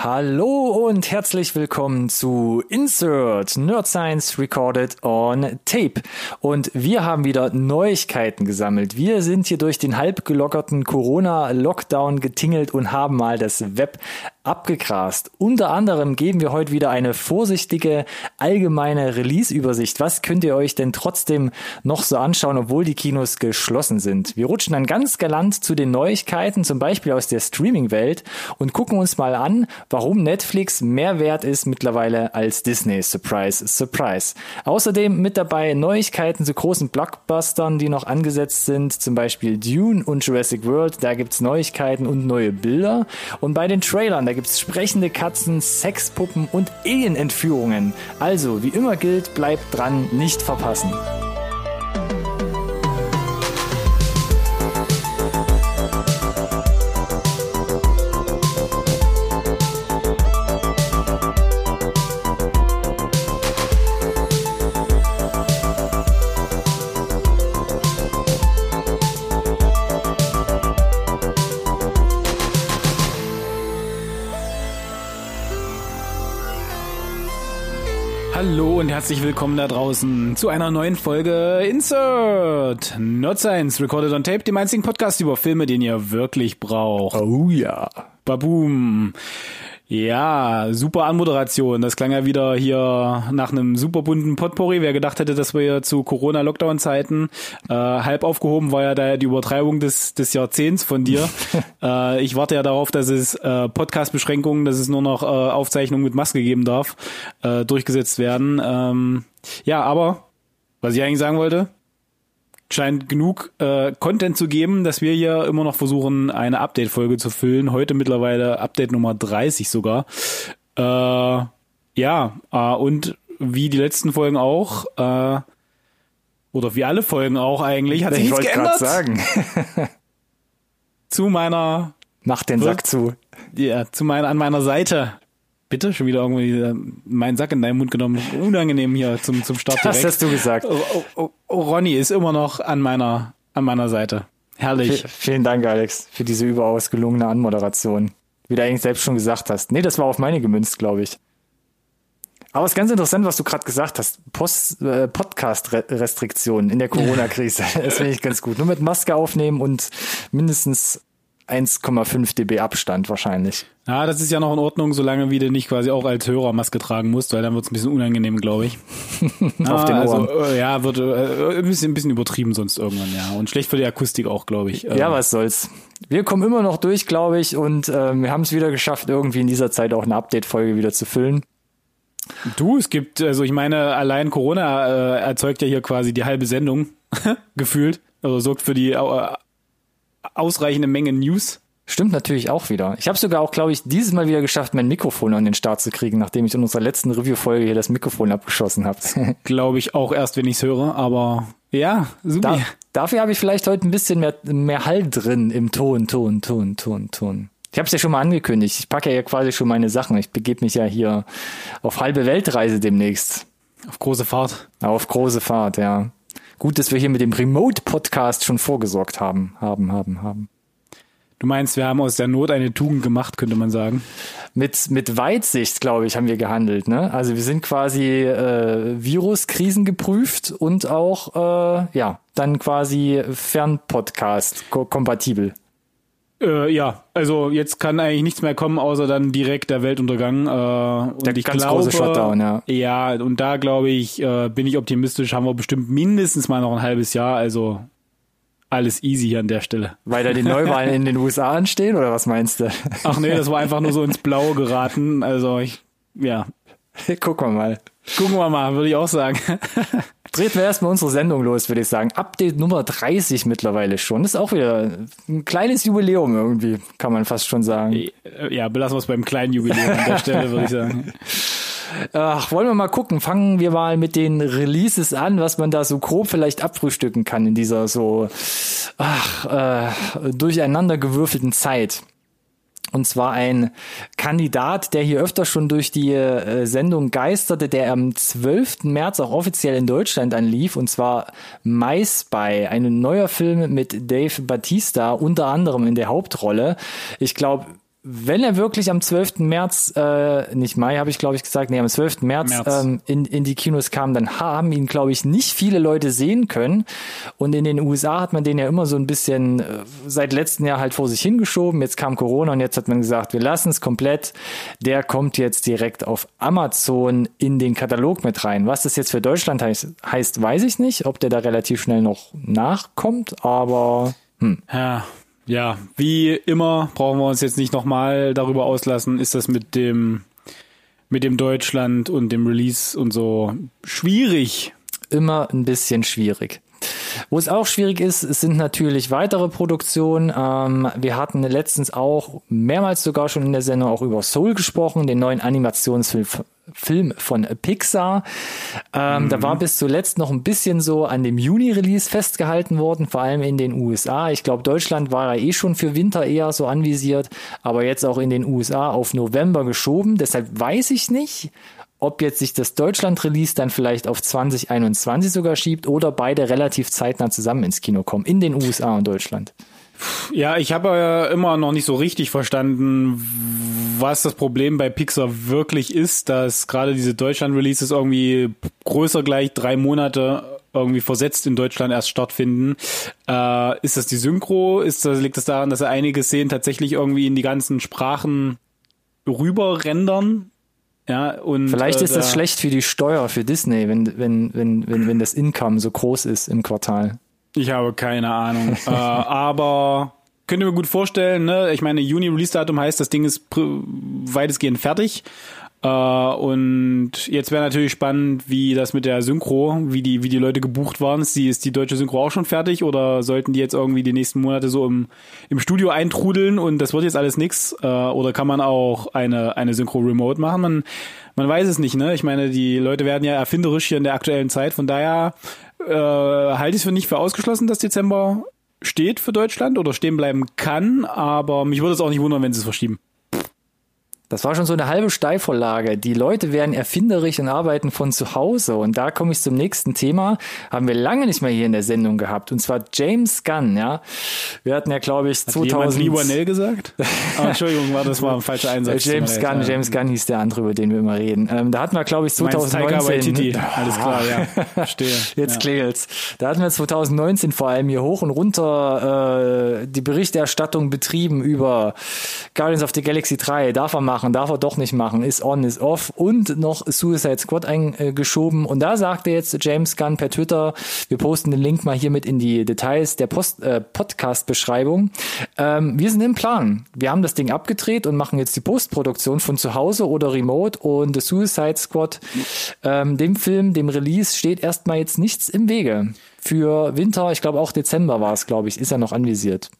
Hallo und herzlich willkommen zu Insert Nerd Science Recorded on Tape. Und wir haben wieder Neuigkeiten gesammelt. Wir sind hier durch den halb gelockerten Corona-Lockdown getingelt und haben mal das Web abgegrast. Unter anderem geben wir heute wieder eine vorsichtige allgemeine Release-Übersicht. Was könnt ihr euch denn trotzdem noch so anschauen, obwohl die Kinos geschlossen sind? Wir rutschen dann ganz galant zu den Neuigkeiten, zum Beispiel aus der Streaming-Welt und gucken uns mal an, warum Netflix mehr wert ist mittlerweile als Disney. Surprise, surprise. Außerdem mit dabei Neuigkeiten zu großen Blockbustern, die noch angesetzt sind, zum Beispiel Dune und Jurassic World. Da gibt's Neuigkeiten und neue Bilder. Und bei den Trailern, da gibt's sprechende Katzen, Sexpuppen und Alien-Entführungen. Also, wie immer gilt, bleibt dran, nicht verpassen. Herzlich willkommen da draußen zu einer neuen Folge Insert Not Science Recorded on Tape, dem einzigen Podcast über Filme, den ihr wirklich braucht. Oh ja. Baboom. Ja, super Anmoderation. Das klang ja wieder hier nach einem super bunten Potpourri. Wer gedacht hätte, dass wir hier zu Corona-Lockdown-Zeiten äh, halb aufgehoben war ja da die Übertreibung des, des Jahrzehnts von dir. äh, ich warte ja darauf, dass es äh, Podcast-Beschränkungen, dass es nur noch äh, Aufzeichnungen mit Maske geben darf, äh, durchgesetzt werden. Ähm, ja, aber was ich eigentlich sagen wollte, scheint genug äh, Content zu geben, dass wir hier immer noch versuchen, eine Update-Folge zu füllen. Heute mittlerweile Update Nummer 30 sogar. Äh, ja, äh, und wie die letzten Folgen auch, äh, oder wie alle Folgen auch eigentlich, hat sich Ich nichts geändert. sagen, Zu meiner, mach den Sack zu. ja, zu meiner, an meiner Seite. Bitte, schon wieder irgendwie meinen Sack in deinen Mund genommen. Unangenehm hier zum, zum Start Das direkt. hast du gesagt. Oh, oh, oh, oh, Ronny ist immer noch an meiner, an meiner Seite. Herrlich. V vielen Dank, Alex, für diese überaus gelungene Anmoderation. Wie du eigentlich selbst schon gesagt hast. Nee, das war auf meine gemünzt, glaube ich. Aber es ist ganz interessant, was du gerade gesagt hast. Post, äh, Podcast-Restriktionen in der Corona-Krise. das finde ich ganz gut. Nur mit Maske aufnehmen und mindestens 1,5 dB Abstand wahrscheinlich. Ja, das ist ja noch in Ordnung, solange wie du nicht quasi auch als Hörer Maske tragen musst, weil dann wird's ein bisschen unangenehm, glaube ich. Auf den Ohren. Also, äh, ja, wird äh, ein, bisschen, ein bisschen übertrieben sonst irgendwann, ja. Und schlecht für die Akustik auch, glaube ich. Äh, Ja, was soll's. Wir kommen immer noch durch, glaube ich, und ähm, wir haben es wieder geschafft, irgendwie in dieser Zeit auch eine Update-Folge wieder zu füllen. Du, es gibt, also ich meine, allein Corona äh, erzeugt ja hier quasi die halbe Sendung, gefühlt. Also sorgt für die äh, ausreichende Menge News. Stimmt natürlich auch wieder. Ich habe sogar auch, glaube ich, dieses Mal wieder geschafft, mein Mikrofon an den Start zu kriegen, nachdem ich in unserer letzten Review-Folge hier das Mikrofon abgeschossen habe. Glaube ich auch erst, wenn ich's höre, aber ja, super. da, dafür habe ich vielleicht heute ein bisschen mehr, mehr Hall drin im Ton, Ton, Ton, Ton, Ton. Ich habe es ja schon mal angekündigt. Ich packe ja quasi schon meine Sachen. Ich begebe mich ja hier auf halbe Weltreise demnächst. Auf große Fahrt. Auf große Fahrt, ja. Gut, dass wir hier mit dem Remote-Podcast schon vorgesorgt haben, haben, haben, haben. Du meinst, wir haben aus der Not eine Tugend gemacht, könnte man sagen. Mit, mit Weitsicht, glaube ich, haben wir gehandelt. Ne? Also wir sind quasi äh, Viruskrisen geprüft und auch, äh, ja, dann quasi Fernpodcast ko kompatibel. Äh, ja, also jetzt kann eigentlich nichts mehr kommen, außer dann direkt der Weltuntergang. Äh, und Der ich ganz glaube, große Shutdown, ja. Ja, und da glaube ich, äh, bin ich optimistisch, haben wir bestimmt mindestens mal noch ein halbes Jahr, also alles easy hier an der Stelle. Weil da die Neuwahlen in den USA anstehen, oder was meinst du? Ach nee, das war einfach nur so ins Blaue geraten. Also ich, ja, Gucken wir mal. Gucken wir mal, würde ich auch sagen. Treten wir erstmal unsere Sendung los, würde ich sagen. Update Nummer 30 mittlerweile schon. Das ist auch wieder ein kleines Jubiläum irgendwie, kann man fast schon sagen. Äh, ja, belassen wir es beim kleinen Jubiläum an der Stelle, würde ich sagen. Ach, wollen wir mal gucken. Fangen wir mal mit den Releases an, was man da so grob vielleicht abfrühstücken kann in dieser so ach, äh, durcheinander gewürfelten Zeit. Und zwar ein Kandidat, der hier öfter schon durch die äh, Sendung geisterte, der am 12. März auch offiziell in Deutschland anlief, und zwar My Spy, ein neuer Film mit Dave Batista, unter anderem in der Hauptrolle. Ich glaube, wenn er wirklich am 12. März, äh, nicht Mai habe ich glaube ich gesagt, nee, am 12. März, März. Ähm, in, in die Kinos kam, dann haben ihn glaube ich nicht viele Leute sehen können. Und in den USA hat man den ja immer so ein bisschen äh, seit letztem Jahr halt vor sich hingeschoben. Jetzt kam Corona und jetzt hat man gesagt, wir lassen es komplett. Der kommt jetzt direkt auf Amazon in den Katalog mit rein. Was das jetzt für Deutschland heißt, heißt weiß ich nicht, ob der da relativ schnell noch nachkommt, aber hm. Ja, ja, wie immer brauchen wir uns jetzt nicht nochmal darüber auslassen, ist das mit dem, mit dem Deutschland und dem Release und so schwierig. Immer ein bisschen schwierig. Wo es auch schwierig ist, sind natürlich weitere Produktionen. Ähm, wir hatten letztens auch mehrmals sogar schon in der Sendung auch über Soul gesprochen, den neuen Animationsfilm Film von Pixar. Ähm, mhm. Da war bis zuletzt noch ein bisschen so an dem Juni-Release festgehalten worden, vor allem in den USA. Ich glaube, Deutschland war ja eh schon für Winter eher so anvisiert, aber jetzt auch in den USA auf November geschoben. Deshalb weiß ich nicht, ob jetzt sich das Deutschland-Release dann vielleicht auf 2021 sogar schiebt oder beide relativ zeitnah zusammen ins Kino kommen, in den USA und Deutschland. Ja, ich habe ja immer noch nicht so richtig verstanden, was das Problem bei Pixar wirklich ist, dass gerade diese Deutschland-Releases irgendwie größer gleich drei Monate irgendwie versetzt in Deutschland erst stattfinden. Äh, ist das die Synchro? Ist das, liegt das daran, dass einige Szenen tatsächlich irgendwie in die ganzen Sprachen rüber rendern? Ja, und Vielleicht äh, ist das da schlecht für die Steuer für Disney, wenn, wenn, wenn, wenn, wenn das Income so groß ist im Quartal. Ich habe keine Ahnung. äh, aber könnte mir gut vorstellen, ne? Ich meine, Juni-Release-Datum heißt, das Ding ist weitestgehend fertig. Äh, und jetzt wäre natürlich spannend, wie das mit der Synchro, wie die, wie die Leute gebucht waren. Ist die, ist die deutsche Synchro auch schon fertig oder sollten die jetzt irgendwie die nächsten Monate so im, im Studio eintrudeln und das wird jetzt alles nix? Äh, oder kann man auch eine, eine Synchro remote machen? Man, man weiß es nicht, ne? Ich meine, die Leute werden ja erfinderisch hier in der aktuellen Zeit. Von daher äh, halte ich es für nicht für ausgeschlossen, dass Dezember steht für Deutschland oder stehen bleiben kann, aber mich würde es auch nicht wundern, wenn sie es verschieben. Das war schon so eine halbe Steilvorlage. Die Leute werden erfinderisch und arbeiten von zu Hause. Und da komme ich zum nächsten Thema. Haben wir lange nicht mehr hier in der Sendung gehabt. Und zwar James Gunn, ja. Wir hatten ja, glaube ich, Hat 2000. Jemand Lee gesagt? oh, Entschuldigung, war das war ein falscher Einsatz. James Gunn, James Gunn hieß der andere, über den wir immer reden. Ähm, da hatten wir, glaube ich, 2019. Alles klar, ja. Verstehe. Jetzt ja. klingelt's. Da hatten wir 2019 vor allem hier hoch und runter äh, die Berichterstattung betrieben über Guardians of the Galaxy 3. Darf er machen? Machen, darf er doch nicht machen, ist on, ist off und noch Suicide Squad eingeschoben. Und da sagte jetzt James Gunn per Twitter, wir posten den Link mal hier mit in die Details der äh, Podcast-Beschreibung. Ähm, wir sind im Plan. Wir haben das Ding abgedreht und machen jetzt die Postproduktion von zu Hause oder remote und The Suicide Squad, ähm, dem Film, dem Release steht erstmal jetzt nichts im Wege. Für Winter, ich glaube auch Dezember war es, glaube ich, ist er noch anvisiert.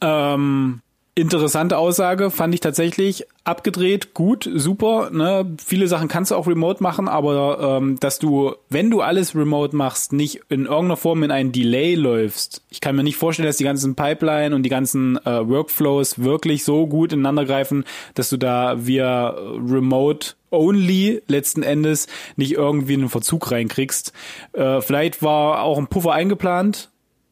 Ähm, Interessante Aussage fand ich tatsächlich abgedreht, gut, super. Ne? Viele Sachen kannst du auch remote machen, aber ähm, dass du, wenn du alles remote machst, nicht in irgendeiner Form in einen Delay läufst. Ich kann mir nicht vorstellen, dass die ganzen Pipeline und die ganzen äh, Workflows wirklich so gut ineinander greifen, dass du da via Remote only letzten Endes nicht irgendwie einen Verzug reinkriegst. Äh, vielleicht war auch ein Puffer eingeplant,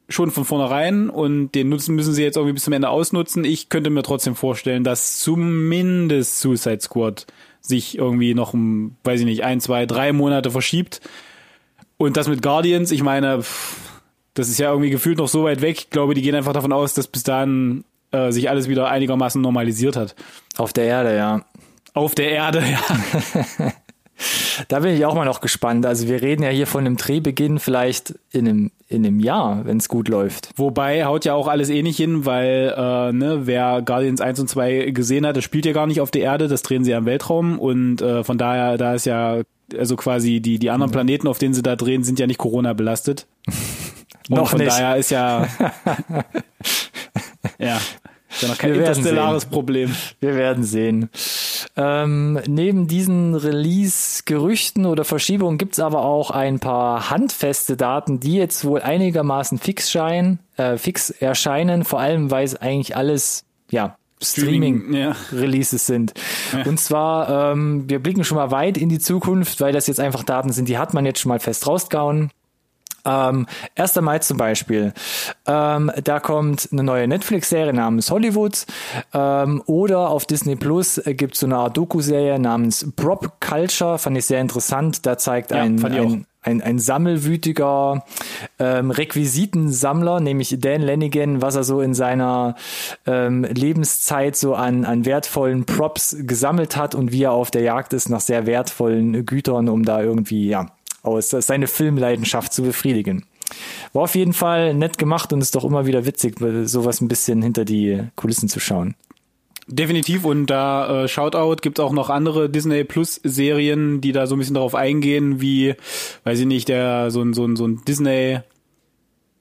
schon von vornherein und den Nutzen müssen sie jetzt irgendwie bis zum Ende ausnutzen. Ich könnte mir trotzdem vorstellen, dass zumindest Suicide Squad sich irgendwie noch, um, weiß ich nicht, ein, zwei, drei Monate verschiebt. Und das mit Guardians, ich meine, das ist ja irgendwie gefühlt noch so weit weg. Ich glaube, die gehen einfach davon aus, dass bis dahin äh, sich alles wieder einigermaßen normalisiert hat. Auf der Erde, ja. Auf der Erde, ja. Da bin ich auch mal noch gespannt. Also wir reden ja hier von einem Drehbeginn vielleicht in einem, in einem Jahr, wenn es gut läuft. Wobei haut ja auch alles eh nicht hin, weil äh, ne, wer Guardians 1 und 2 gesehen hat, das spielt ja gar nicht auf der Erde, das drehen sie ja im Weltraum und äh, von daher, da ist ja also quasi die, die anderen Planeten, auf denen sie da drehen, sind ja nicht Corona belastet. Noch von nicht. daher ist ja ja ist ja noch kein interstellares Problem. Wir werden sehen. Ähm, neben diesen Release-Gerüchten oder Verschiebungen gibt's aber auch ein paar handfeste Daten, die jetzt wohl einigermaßen fix, scheinen, äh, fix erscheinen, vor allem weil es eigentlich alles ja, Streaming-Releases ja. sind. Ja. Und zwar, ähm, wir blicken schon mal weit in die Zukunft, weil das jetzt einfach Daten sind, die hat man jetzt schon mal fest rausgehauen. Ähm, 1. Mai zum Beispiel. Ähm, da kommt eine neue Netflix-Serie namens Hollywood. Ähm, oder auf Disney Plus gibt es so eine Art Doku-Serie namens Prop Culture. Fand ich sehr interessant. Da zeigt ja, ein, ein, ein, ein sammelwütiger ähm, Requisitensammler, nämlich Dan Lenigan, was er so in seiner ähm, Lebenszeit so an, an wertvollen Props gesammelt hat und wie er auf der Jagd ist nach sehr wertvollen Gütern, um da irgendwie, ja, aus, seine Filmleidenschaft zu befriedigen. War auf jeden Fall nett gemacht und ist doch immer wieder witzig, sowas ein bisschen hinter die Kulissen zu schauen. Definitiv und da äh, Shoutout gibt auch noch andere Disney Plus Serien, die da so ein bisschen darauf eingehen, wie, weiß ich nicht, der so ein so ein so ein Disney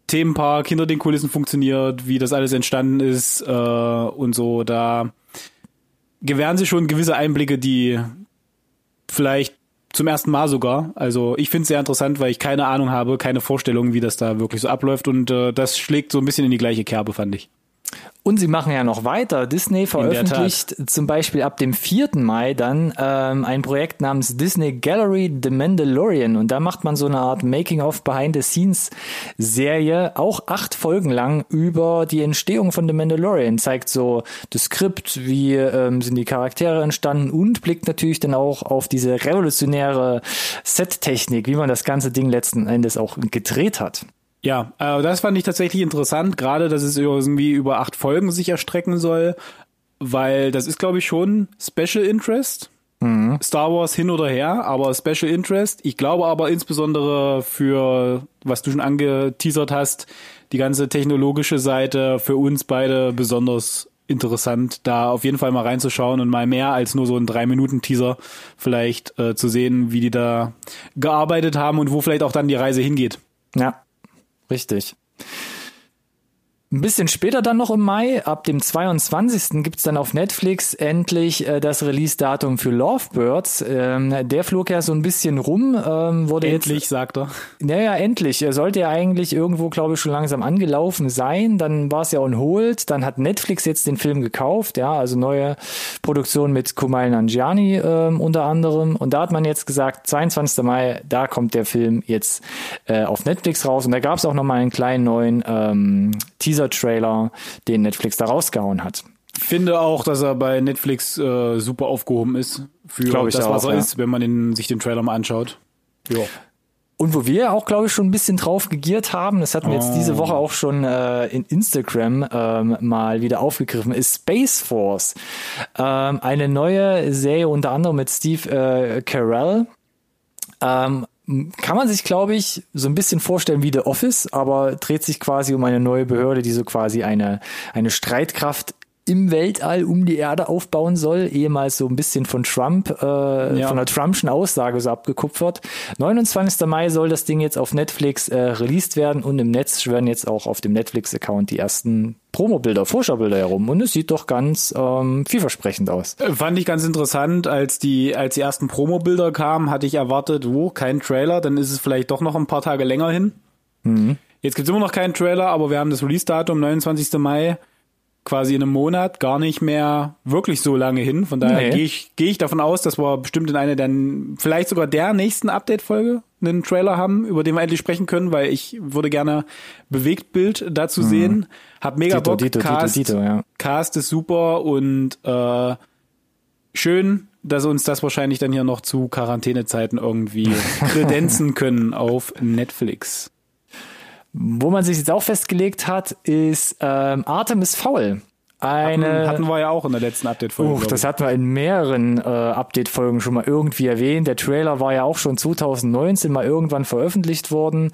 Themenpark hinter den Kulissen funktioniert, wie das alles entstanden ist äh, und so. Da gewähren sie schon gewisse Einblicke, die vielleicht zum ersten Mal sogar. Also ich finde es sehr interessant, weil ich keine Ahnung habe, keine Vorstellung, wie das da wirklich so abläuft und äh, das schlägt so ein bisschen in die gleiche Kerbe, fand ich. Und sie machen ja noch weiter. Disney veröffentlicht zum Beispiel ab dem 4. Mai dann ähm, ein Projekt namens Disney Gallery The Mandalorian. Und da macht man so eine Art Making-of Behind-the-Scenes-Serie, auch acht Folgen lang, über die Entstehung von The Mandalorian. Zeigt so das Skript, wie ähm, sind die Charaktere entstanden und blickt natürlich dann auch auf diese revolutionäre Set-Technik, wie man das ganze Ding letzten Endes auch gedreht hat. Ja, äh, das fand ich tatsächlich interessant, gerade dass es irgendwie über acht Folgen sich erstrecken soll, weil das ist, glaube ich, schon Special Interest. Mhm. Star Wars hin oder her, aber Special Interest. Ich glaube aber insbesondere für, was du schon angeteasert hast, die ganze technologische Seite für uns beide besonders interessant, da auf jeden Fall mal reinzuschauen und mal mehr als nur so ein drei Minuten Teaser vielleicht äh, zu sehen, wie die da gearbeitet haben und wo vielleicht auch dann die Reise hingeht. Ja, Richtig. Ein bisschen später dann noch im Mai, ab dem 22. gibt's dann auf Netflix endlich äh, das Release-Datum für Lovebirds. Ähm, der flog ja so ein bisschen rum. Ähm, wurde endlich, jetzt, sagt er. Naja, endlich. Er sollte ja eigentlich irgendwo, glaube ich, schon langsam angelaufen sein. Dann war es ja on hold. Dann hat Netflix jetzt den Film gekauft. Ja, also neue Produktion mit Kumail Nanjiani ähm, unter anderem. Und da hat man jetzt gesagt, 22. Mai, da kommt der Film jetzt äh, auf Netflix raus. Und da gab's auch noch mal einen kleinen neuen ähm, Teaser Teaser-Trailer, den Netflix da rausgehauen hat. Finde auch, dass er bei Netflix äh, super aufgehoben ist für Glaube das, was auch, er ja. ist, wenn man den, sich den Trailer mal anschaut. Ja. Und wo wir auch, glaube ich, schon ein bisschen drauf gegiert haben, das hatten wir jetzt diese Woche auch schon äh, in Instagram ähm, mal wieder aufgegriffen, ist Space Force. Ähm, eine neue Serie unter anderem mit Steve äh, Carell. Ähm, kann man sich, glaube ich, so ein bisschen vorstellen wie The Office, aber dreht sich quasi um eine neue Behörde, die so quasi eine, eine Streitkraft im Weltall um die Erde aufbauen soll, ehemals so ein bisschen von Trump, äh, ja. von der Trumpschen Aussage so abgekupfert. 29. Mai soll das Ding jetzt auf Netflix äh, released werden und im Netz schwören jetzt auch auf dem Netflix-Account die ersten Promo-Bilder, Vorschaubilder herum und es sieht doch ganz ähm, vielversprechend aus. Äh, fand ich ganz interessant, als die, als die ersten Promo-Bilder kamen, hatte ich erwartet, wo, kein Trailer, dann ist es vielleicht doch noch ein paar Tage länger hin. Mhm. Jetzt gibt's immer noch keinen Trailer, aber wir haben das Release-Datum, 29. Mai quasi in einem Monat gar nicht mehr wirklich so lange hin. Von daher nee. gehe ich, gehe ich davon aus, dass wir bestimmt in einer der, vielleicht sogar der nächsten Update-Folge einen Trailer haben, über den wir endlich sprechen können, weil ich würde gerne Bewegtbild dazu mhm. sehen. Hab mega Bock. Dito, Cast, Dito, Dito, ja. Cast ist super und äh, schön, dass uns das wahrscheinlich dann hier noch zu Quarantänezeiten irgendwie kredenzen können auf Netflix. Wo man sich jetzt auch festgelegt hat, ist ähm, Artemis Fowl. Eine, hatten, hatten wir ja auch in der letzten Update-Folge. Das hatten wir in mehreren äh, Update-Folgen schon mal irgendwie erwähnt. Der Trailer war ja auch schon 2019 mal irgendwann veröffentlicht worden.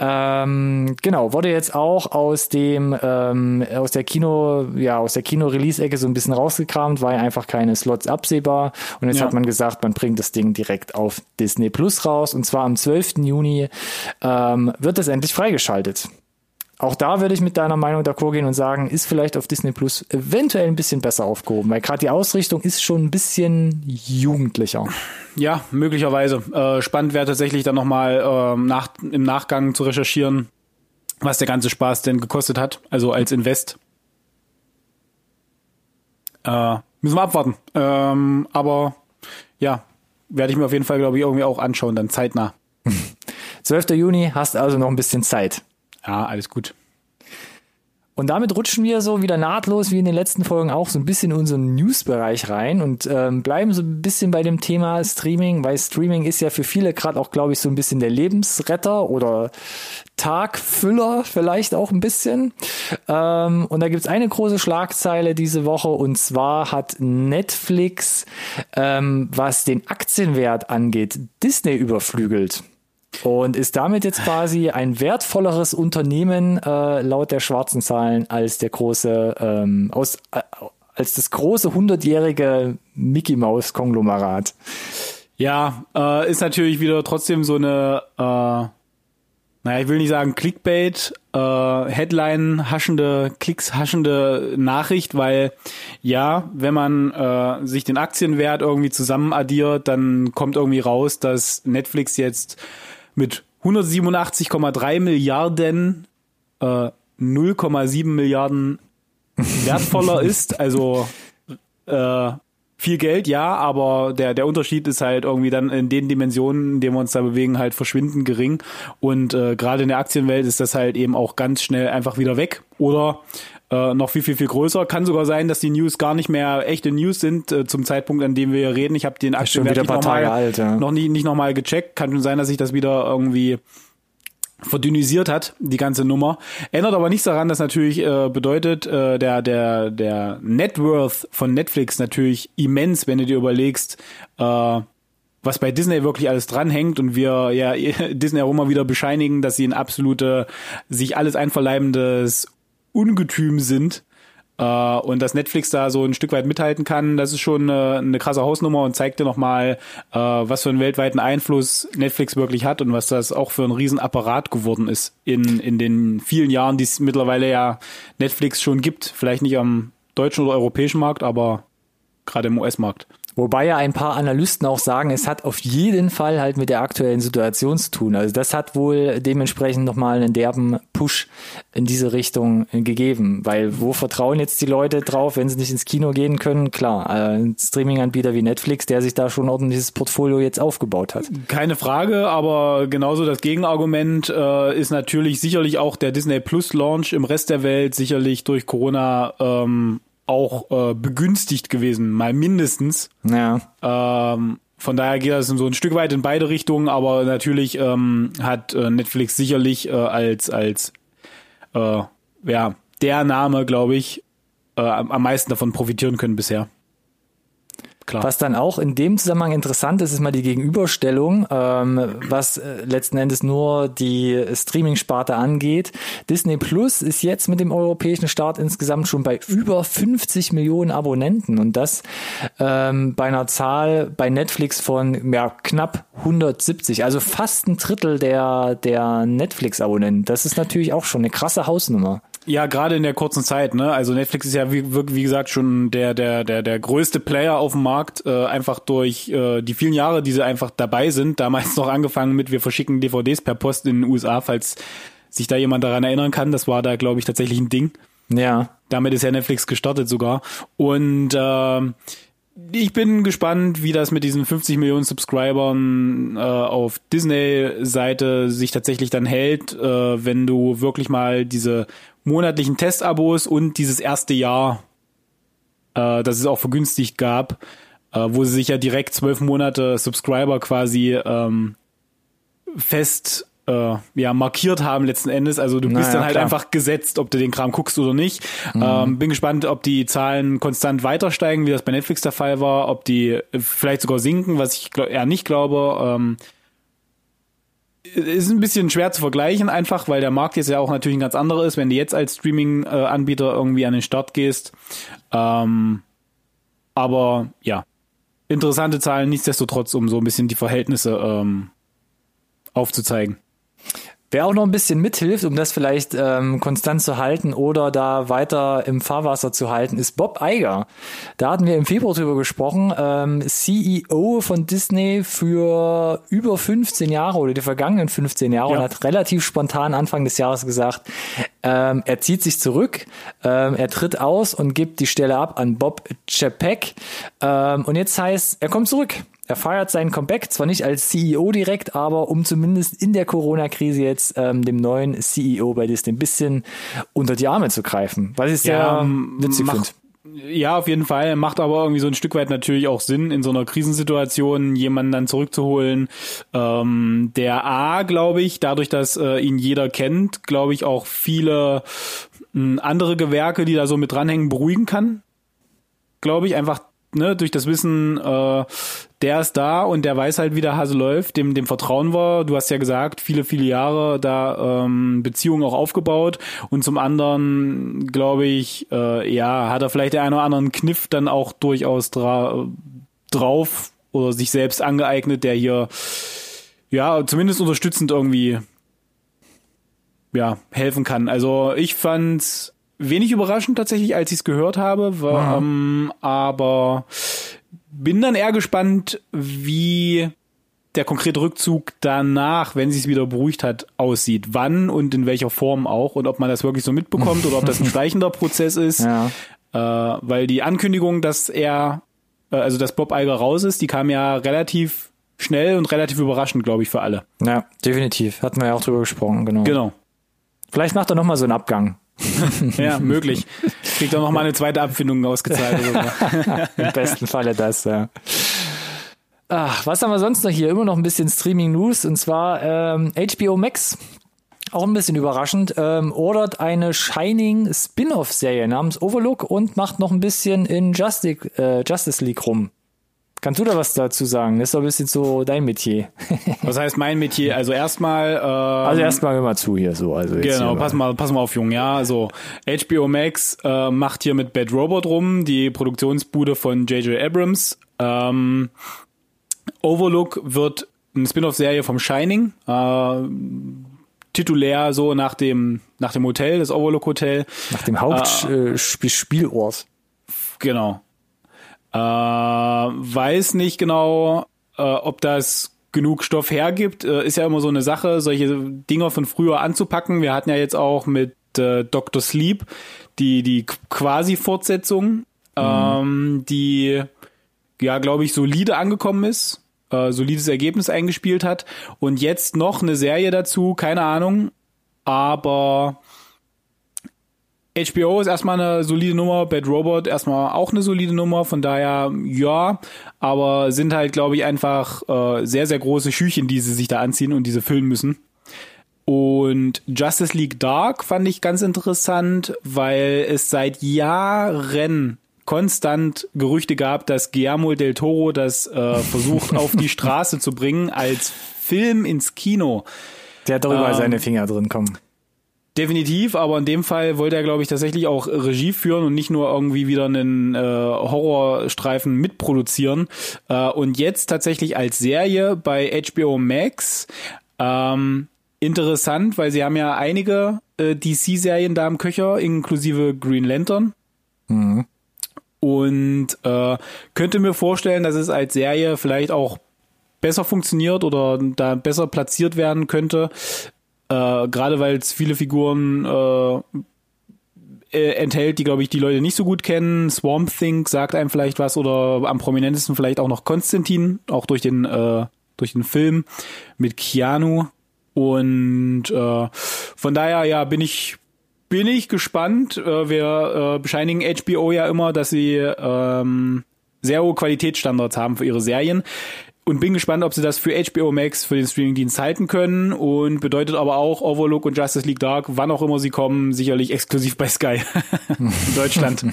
Ähm, genau, wurde jetzt auch aus dem ähm, aus der Kino, ja, aus der Kino-Release-Ecke so ein bisschen rausgekramt, war ja einfach keine Slots absehbar. Und jetzt ja. hat man gesagt, man bringt das Ding direkt auf Disney Plus raus. Und zwar am 12. Juni ähm, wird es endlich freigeschaltet auch da würde ich mit deiner Meinung d'accord gehen und sagen, ist vielleicht auf Disney Plus eventuell ein bisschen besser aufgehoben, weil gerade die Ausrichtung ist schon ein bisschen jugendlicher. Ja, möglicherweise. Äh, spannend wäre tatsächlich dann nochmal ähm, nach, im Nachgang zu recherchieren, was der ganze Spaß denn gekostet hat, also als Invest. Äh, müssen wir abwarten. Ähm, aber ja, werde ich mir auf jeden Fall, glaube ich, irgendwie auch anschauen, dann zeitnah. 12. Juni, hast also noch ein bisschen Zeit. Ja, alles gut. Und damit rutschen wir so wieder nahtlos wie in den letzten Folgen auch so ein bisschen in unseren News-Bereich rein und ähm, bleiben so ein bisschen bei dem Thema Streaming, weil Streaming ist ja für viele gerade auch, glaube ich, so ein bisschen der Lebensretter oder Tagfüller vielleicht auch ein bisschen. Ähm, und da gibt's eine große Schlagzeile diese Woche und zwar hat Netflix, ähm, was den Aktienwert angeht, Disney überflügelt und ist damit jetzt quasi ein wertvolleres Unternehmen äh, laut der schwarzen Zahlen als der große ähm, aus äh, als das große hundertjährige Mickey Mouse Konglomerat. Ja, äh, ist natürlich wieder trotzdem so eine äh, naja, ich will nicht sagen Clickbait, äh, Headline haschende, Klicks haschende Nachricht, weil ja, wenn man äh, sich den Aktienwert irgendwie zusammen addiert, dann kommt irgendwie raus, dass Netflix jetzt mit 187,3 Milliarden äh, 0,7 Milliarden wertvoller ist. Also äh, viel Geld, ja, aber der, der Unterschied ist halt irgendwie dann in den Dimensionen, in denen wir uns da bewegen, halt verschwindend gering. Und äh, gerade in der Aktienwelt ist das halt eben auch ganz schnell einfach wieder weg. Oder äh, noch viel, viel, viel größer. Kann sogar sein, dass die News gar nicht mehr echte News sind äh, zum Zeitpunkt, an dem wir reden. Ich habe den Aktienwert nicht nochmal alt, ja. noch nie, nicht nochmal gecheckt. Kann schon sein, dass sich das wieder irgendwie verdünnisiert hat, die ganze Nummer. Ändert aber nichts daran, dass natürlich äh, bedeutet, äh, der, der, der Net Worth von Netflix natürlich immens, wenn du dir überlegst, äh, was bei Disney wirklich alles dranhängt und wir ja Disney auch immer wieder bescheinigen, dass sie ein absolute, sich alles einverleibendes Ungetüm sind. Äh, und dass Netflix da so ein Stück weit mithalten kann, das ist schon eine, eine krasse Hausnummer und zeigt dir nochmal, äh, was für einen weltweiten Einfluss Netflix wirklich hat und was das auch für ein Riesenapparat geworden ist in, in den vielen Jahren, die es mittlerweile ja Netflix schon gibt. Vielleicht nicht am deutschen oder europäischen Markt, aber gerade im US-Markt. Wobei ja ein paar Analysten auch sagen, es hat auf jeden Fall halt mit der aktuellen Situation zu tun. Also das hat wohl dementsprechend nochmal einen derben Push in diese Richtung gegeben. Weil wo vertrauen jetzt die Leute drauf, wenn sie nicht ins Kino gehen können? Klar, ein Streaming-Anbieter wie Netflix, der sich da schon ordentliches Portfolio jetzt aufgebaut hat. Keine Frage, aber genauso das Gegenargument äh, ist natürlich sicherlich auch der Disney Plus Launch im Rest der Welt sicherlich durch Corona ähm, auch äh, begünstigt gewesen, mal mindestens. Ja. Ähm, von daher geht das so ein Stück weit in beide Richtungen, aber natürlich ähm, hat äh, Netflix sicherlich äh, als als äh, ja der Name, glaube ich, äh, am meisten davon profitieren können bisher. Klar. Was dann auch in dem Zusammenhang interessant ist, ist mal die Gegenüberstellung, ähm, was äh, letzten Endes nur die Streaming-Sparte angeht. Disney Plus ist jetzt mit dem europäischen Start insgesamt schon bei über 50 Millionen Abonnenten und das ähm, bei einer Zahl bei Netflix von ja, knapp 170, also fast ein Drittel der, der Netflix-Abonnenten. Das ist natürlich auch schon eine krasse Hausnummer. Ja, gerade in der kurzen Zeit, ne? Also Netflix ist ja wie, wie gesagt schon der der der der größte Player auf dem Markt, äh, einfach durch äh, die vielen Jahre, die sie einfach dabei sind. Damals noch angefangen mit wir verschicken DVDs per Post in den USA, falls sich da jemand daran erinnern kann. Das war da glaube ich tatsächlich ein Ding. Ja. Damit ist ja Netflix gestartet sogar und äh, ich bin gespannt, wie das mit diesen 50 Millionen Subscribern äh, auf Disney-Seite sich tatsächlich dann hält, äh, wenn du wirklich mal diese monatlichen Testabos und dieses erste Jahr, äh, das es auch vergünstigt gab, äh, wo sie sich ja direkt zwölf Monate Subscriber quasi ähm, fest äh, ja markiert haben letzten Endes. Also du bist naja, dann halt klar. einfach gesetzt, ob du den Kram guckst oder nicht. Mhm. Ähm, bin gespannt, ob die Zahlen konstant weiter steigen, wie das bei Netflix der Fall war, ob die vielleicht sogar sinken, was ich eher nicht glaube. Ähm, ist ein bisschen schwer zu vergleichen, einfach, weil der Markt jetzt ja auch natürlich ein ganz anderer ist, wenn du jetzt als Streaming-Anbieter irgendwie an den Start gehst. Ähm, aber ja, interessante Zahlen, nichtsdestotrotz, um so ein bisschen die Verhältnisse ähm, aufzuzeigen. Wer auch noch ein bisschen mithilft, um das vielleicht ähm, konstant zu halten oder da weiter im Fahrwasser zu halten, ist Bob Iger. Da hatten wir im Februar drüber gesprochen. Ähm, CEO von Disney für über 15 Jahre oder die vergangenen 15 Jahre ja. und hat relativ spontan Anfang des Jahres gesagt, ähm, er zieht sich zurück, ähm, er tritt aus und gibt die Stelle ab an Bob Chapek. Ähm, und jetzt heißt, er kommt zurück. Er feiert sein Comeback, zwar nicht als CEO direkt, aber um zumindest in der Corona-Krise jetzt ähm, dem neuen CEO bei Disney ein bisschen unter die Arme zu greifen, was sehr ja, witzig finde. Ja, auf jeden Fall. Macht aber irgendwie so ein Stück weit natürlich auch Sinn, in so einer Krisensituation jemanden dann zurückzuholen, ähm, der A, glaube ich, dadurch, dass äh, ihn jeder kennt, glaube ich, auch viele äh, andere Gewerke, die da so mit dranhängen, beruhigen kann. Glaube ich, einfach ne, durch das Wissen, äh, der ist da und der weiß halt, wie der Hase läuft, dem, dem vertrauen wir. Du hast ja gesagt, viele, viele Jahre da ähm, Beziehungen auch aufgebaut. Und zum anderen, glaube ich, äh, ja, hat er vielleicht den einen oder anderen Kniff dann auch durchaus dra drauf oder sich selbst angeeignet, der hier ja zumindest unterstützend irgendwie ja helfen kann. Also ich fand's wenig überraschend tatsächlich, als ich es gehört habe, war, ähm, aber bin dann eher gespannt, wie der konkrete Rückzug danach, wenn sie es wieder beruhigt hat, aussieht. Wann und in welcher Form auch und ob man das wirklich so mitbekommt oder ob das ein schleichender Prozess ist. Ja. Äh, weil die Ankündigung, dass er, äh, also dass Bob Iger raus ist, die kam ja relativ schnell und relativ überraschend, glaube ich, für alle. Ja, definitiv. Hatten wir ja auch drüber gesprochen, genau. Genau. Vielleicht macht er nochmal so einen Abgang. ja, möglich. Kriegt auch noch mal eine zweite Abfindung ausgezahlt. Im besten Falle das, ja. Ach, was haben wir sonst noch hier? Immer noch ein bisschen Streaming News und zwar ähm, HBO Max. Auch ein bisschen überraschend, ähm, ordert eine Shining Spin-off-Serie namens Overlook und macht noch ein bisschen in Justice, äh, Justice League rum. Kannst du da was dazu sagen? Das ist doch ein bisschen so dein Metier. was heißt mein Metier? Also erstmal. Ähm, also erstmal hör mal zu hier so. Also genau, pass mal, pass mal auf, Jung. Ja, also HBO Max äh, macht hier mit Bad Robot rum, die Produktionsbude von J.J. Abrams. Ähm, Overlook wird eine Spin-off-Serie vom Shining. Äh, titulär so nach dem nach dem Hotel, das Overlook Hotel. Nach dem Hauptspielort. Äh, genau. Äh, weiß nicht genau, äh, ob das genug Stoff hergibt. Äh, ist ja immer so eine Sache, solche Dinger von früher anzupacken. Wir hatten ja jetzt auch mit äh, Dr. Sleep die, die quasi Fortsetzung, mhm. ähm, die ja, glaube ich, solide angekommen ist, äh, solides Ergebnis eingespielt hat. Und jetzt noch eine Serie dazu, keine Ahnung. Aber HBO ist erstmal eine solide Nummer, Bad Robot erstmal auch eine solide Nummer, von daher ja, aber sind halt, glaube ich, einfach äh, sehr, sehr große Schüchen, die sie sich da anziehen und diese füllen müssen. Und Justice League Dark fand ich ganz interessant, weil es seit Jahren konstant Gerüchte gab, dass Guillermo del Toro das äh, versucht auf die Straße zu bringen als Film ins Kino. Der hat darüber ähm, seine Finger drin kommen. Definitiv, aber in dem Fall wollte er, glaube ich, tatsächlich auch Regie führen und nicht nur irgendwie wieder einen äh, Horrorstreifen mitproduzieren. Äh, und jetzt tatsächlich als Serie bei HBO Max. Ähm, interessant, weil sie haben ja einige äh, DC-Serien da im Köcher, inklusive Green Lantern. Mhm. Und äh, könnte mir vorstellen, dass es als Serie vielleicht auch besser funktioniert oder da besser platziert werden könnte, äh, Gerade weil es viele Figuren äh, äh, enthält, die, glaube ich, die Leute nicht so gut kennen. Swamp Thing sagt einem vielleicht was oder am prominentesten vielleicht auch noch Konstantin, auch durch den, äh, durch den Film mit Keanu. Und äh, von daher, ja, bin ich bin ich gespannt. Äh, wir äh, bescheinigen HBO ja immer, dass sie ähm, sehr hohe Qualitätsstandards haben für ihre Serien und bin gespannt, ob sie das für HBO Max, für den Streamingdienst halten können und bedeutet aber auch Overlook und Justice League Dark, wann auch immer sie kommen, sicherlich exklusiv bei Sky in Deutschland.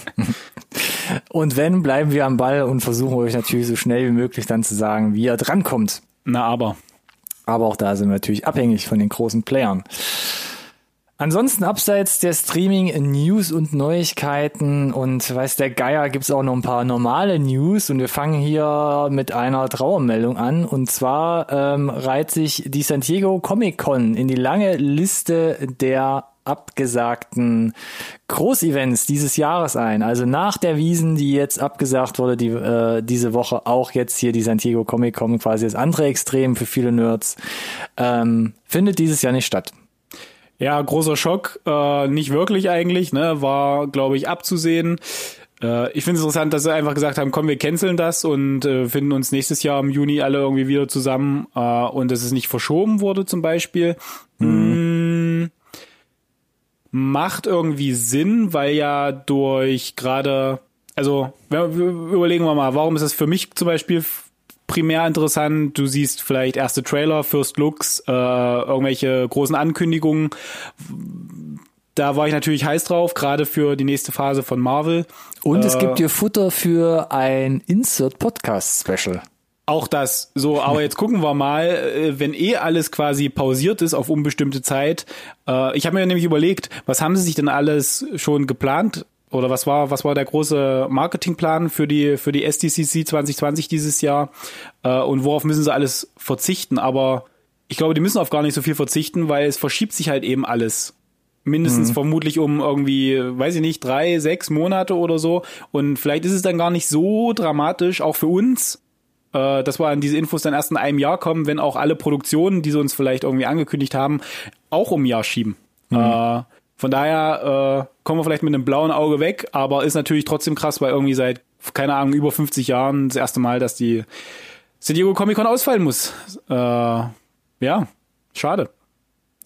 und wenn, bleiben wir am Ball und versuchen euch natürlich so schnell wie möglich dann zu sagen, wie ihr drankommt. Na aber. Aber auch da sind wir natürlich abhängig von den großen Playern. Ansonsten abseits der Streaming News und Neuigkeiten und weiß der Geier gibt's auch noch ein paar normale News und wir fangen hier mit einer Trauermeldung an und zwar ähm, reiht sich die San Diego Comic Con in die lange Liste der abgesagten Großevents dieses Jahres ein. Also nach der Wiesen, die jetzt abgesagt wurde, die äh, diese Woche auch jetzt hier die San Diego Comic Con quasi das andere Extrem für viele Nerds, ähm, findet dieses Jahr nicht statt. Ja, großer Schock. Äh, nicht wirklich eigentlich, ne? War, glaube ich, abzusehen. Äh, ich finde es interessant, dass sie einfach gesagt haben, komm, wir canceln das und äh, finden uns nächstes Jahr im Juni alle irgendwie wieder zusammen äh, und dass es nicht verschoben wurde zum Beispiel. Mhm. Mm, macht irgendwie Sinn, weil ja durch gerade, also überlegen wir mal, warum ist es für mich zum Beispiel primär interessant. Du siehst vielleicht erste Trailer, First Looks, äh, irgendwelche großen Ankündigungen da war ich natürlich heiß drauf, gerade für die nächste Phase von Marvel. Und äh, es gibt dir Futter für ein Insert Podcast Special. Auch das, so, aber jetzt gucken wir mal, äh, wenn eh alles quasi pausiert ist auf unbestimmte Zeit. Äh, ich habe mir nämlich überlegt, was haben sie sich denn alles schon geplant? Oder was war, was war der große Marketingplan für die, für die SDCC 2020 dieses Jahr? Äh, und worauf müssen sie alles verzichten? Aber ich glaube, die müssen auf gar nicht so viel verzichten, weil es verschiebt sich halt eben alles mindestens mhm. vermutlich um irgendwie, weiß ich nicht, drei, sechs Monate oder so. Und vielleicht ist es dann gar nicht so dramatisch, auch für uns, äh, dass wir an diese Infos dann erst in einem Jahr kommen, wenn auch alle Produktionen, die sie uns vielleicht irgendwie angekündigt haben, auch um ein Jahr schieben. Mhm. Äh, von daher äh, kommen wir vielleicht mit einem blauen Auge weg, aber ist natürlich trotzdem krass, weil irgendwie seit, keine Ahnung, über 50 Jahren das erste Mal, dass die San Diego Comic Con ausfallen muss. Äh, ja, schade.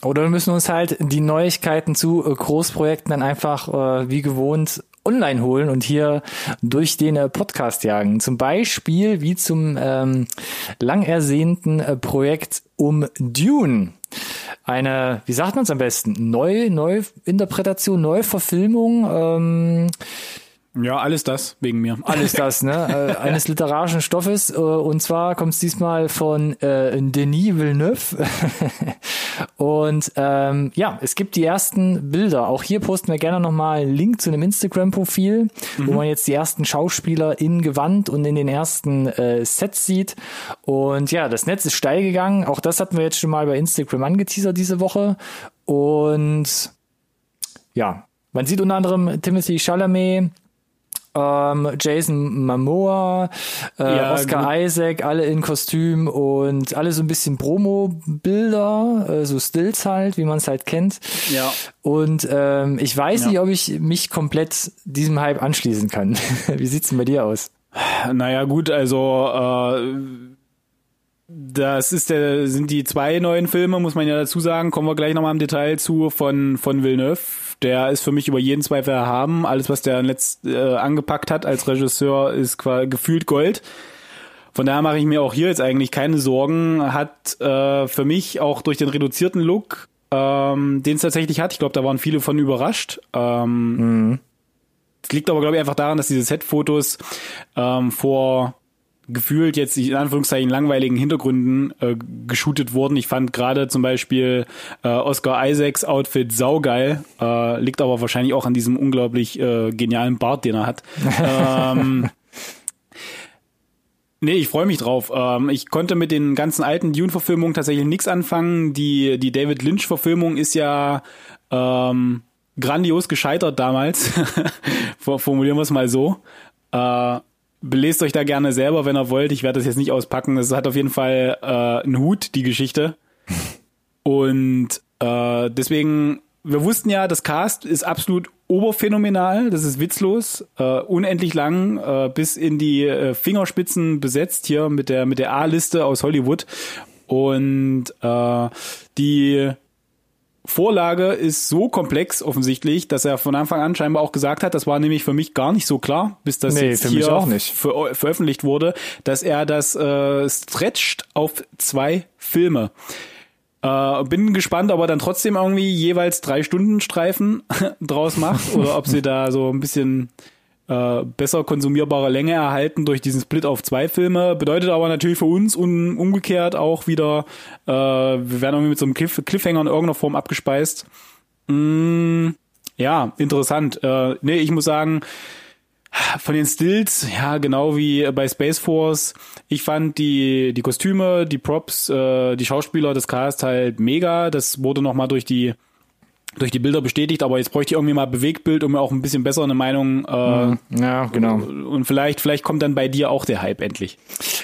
Oder wir müssen uns halt die Neuigkeiten zu äh, Großprojekten dann einfach äh, wie gewohnt online holen und hier durch den äh, Podcast jagen. Zum Beispiel wie zum ähm, lang ersehnten äh, Projekt um Dune. Eine, wie sagt man es am besten? Neu, Neuinterpretation, Neuverfilmung. Ähm, ja, alles das wegen mir. Alles das, ne? äh, eines literarischen Stoffes. Äh, und zwar kommt es diesmal von äh, Denis Villeneuve. und ähm, ja, es gibt die ersten Bilder. Auch hier posten wir gerne nochmal einen Link zu einem Instagram-Profil, mhm. wo man jetzt die ersten Schauspieler in Gewand und in den ersten äh, Sets sieht. Und ja, das Netz ist steil gegangen. Auch das hatten wir jetzt schon mal bei Instagram angeteasert diese Woche. Und ja, man sieht unter anderem Timothy Chalamet, ähm, Jason Momoa, äh, ja, Oscar gut. Isaac, alle in Kostüm und alle so ein bisschen Promo-Bilder, äh, so Stills halt, wie man es halt kennt. Ja. Und ähm, ich weiß ja. nicht, ob ich mich komplett diesem Hype anschließen kann. wie sieht's denn bei dir aus? Naja, gut, also äh, das ist der, sind die zwei neuen Filme, muss man ja dazu sagen. Kommen wir gleich nochmal im Detail zu von, von Villeneuve der ist für mich über jeden Zweifel erhaben. Alles, was der letzt äh, angepackt hat als Regisseur, ist quasi gefühlt Gold. Von daher mache ich mir auch hier jetzt eigentlich keine Sorgen. Hat äh, für mich auch durch den reduzierten Look, ähm, den es tatsächlich hat, ich glaube, da waren viele von überrascht. Ähm, mhm. Das liegt aber, glaube ich, einfach daran, dass diese Set-Fotos ähm, vor gefühlt jetzt in Anführungszeichen langweiligen Hintergründen äh, geshootet wurden. Ich fand gerade zum Beispiel äh, Oscar Isaacs Outfit saugeil, äh, liegt aber wahrscheinlich auch an diesem unglaublich äh, genialen Bart, den er hat. ähm, Nee, ich freue mich drauf. Ähm, ich konnte mit den ganzen alten Dune-Verfilmungen tatsächlich nichts anfangen. Die, die David Lynch-Verfilmung ist ja ähm, grandios gescheitert damals. Formulieren wir es mal so. Äh, belest euch da gerne selber, wenn ihr wollt. Ich werde das jetzt nicht auspacken. Es hat auf jeden Fall äh, einen Hut, die Geschichte. Und äh, deswegen, wir wussten ja, das Cast ist absolut oberphänomenal. Das ist witzlos, äh, unendlich lang, äh, bis in die äh, Fingerspitzen besetzt hier mit der mit der A-Liste aus Hollywood. Und äh, die Vorlage ist so komplex offensichtlich, dass er von Anfang an scheinbar auch gesagt hat, das war nämlich für mich gar nicht so klar, bis das nee, jetzt hier ver veröffentlicht wurde, dass er das äh, stretcht auf zwei Filme. Äh, bin gespannt, ob er dann trotzdem irgendwie jeweils drei Stunden Streifen draus macht oder ob sie da so ein bisschen äh, besser konsumierbare Länge erhalten durch diesen Split auf zwei Filme. Bedeutet aber natürlich für uns un umgekehrt auch wieder, äh, wir werden irgendwie mit so einem Cliff Cliffhanger in irgendeiner Form abgespeist. Mm, ja, interessant. Äh, nee, ich muss sagen, von den Stills, ja, genau wie bei Space Force. Ich fand die, die Kostüme, die Props, äh, die Schauspieler, das Cast halt mega. Das wurde nochmal durch die durch die Bilder bestätigt, aber jetzt bräuchte ich irgendwie mal Bewegtbild, um mir auch ein bisschen besser eine Meinung. Äh, mhm. ja, genau. Und vielleicht, vielleicht kommt dann bei dir auch der Hype endlich.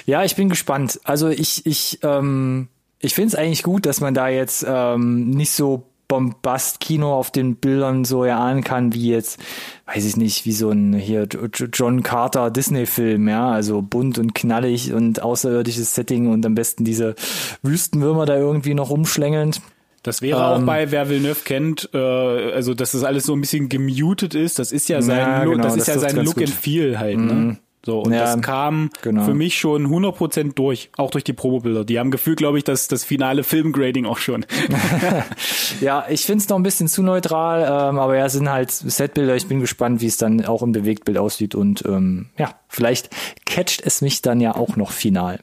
Ja, ich bin gespannt. Also ich, ich, ähm, ich finde es eigentlich gut, dass man da jetzt ähm, nicht so Bombast-Kino auf den Bildern so erahnen kann, wie jetzt, weiß ich nicht, wie so ein hier John Carter Disney-Film, ja, also bunt und knallig und außerirdisches Setting und am besten diese Wüstenwürmer da irgendwie noch rumschlängelnd. Das wäre ähm, auch bei, wer Villeneuve kennt, äh, also dass das alles so ein bisschen gemutet ist, das ist ja sein, ja, genau, das ist das ja sein Look gut. and Feel halt, ne? Mhm. So, und ja, das kam genau. für mich schon 100% durch, auch durch die Promobilder. Die haben gefühlt, glaube ich, dass das finale Filmgrading auch schon. ja, ich finde es noch ein bisschen zu neutral, ähm, aber ja, es sind halt Setbilder. Ich bin gespannt, wie es dann auch im Bewegtbild aussieht und ähm, ja, vielleicht catcht es mich dann ja auch noch final.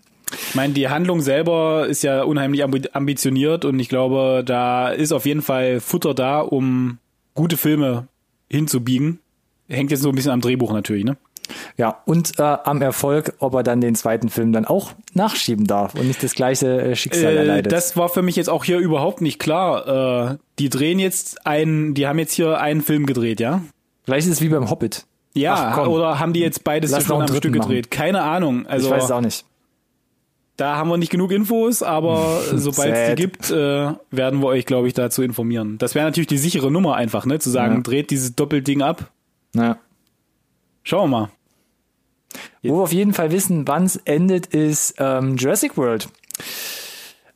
Ich meine, die Handlung selber ist ja unheimlich ambitioniert und ich glaube, da ist auf jeden Fall Futter da, um gute Filme hinzubiegen. Hängt jetzt so ein bisschen am Drehbuch natürlich, ne? Ja, und äh, am Erfolg, ob er dann den zweiten Film dann auch nachschieben darf und nicht das gleiche äh, Schicksal äh, erleidet. Das war für mich jetzt auch hier überhaupt nicht klar. Äh, die drehen jetzt einen, die haben jetzt hier einen Film gedreht, ja? Vielleicht ist es wie beim Hobbit. Ja, Ach, oder haben die jetzt beides Lass schon am Stück machen. gedreht? Keine Ahnung. Also, ich weiß es auch nicht. Da haben wir nicht genug Infos, aber sobald es die gibt, äh, werden wir euch, glaube ich, dazu informieren. Das wäre natürlich die sichere Nummer einfach, ne? Zu sagen, ja. dreht dieses Doppelding ab. Ja. Schauen wir mal. Wo wir auf jeden Fall wissen, wann es endet, ist ähm, Jurassic World.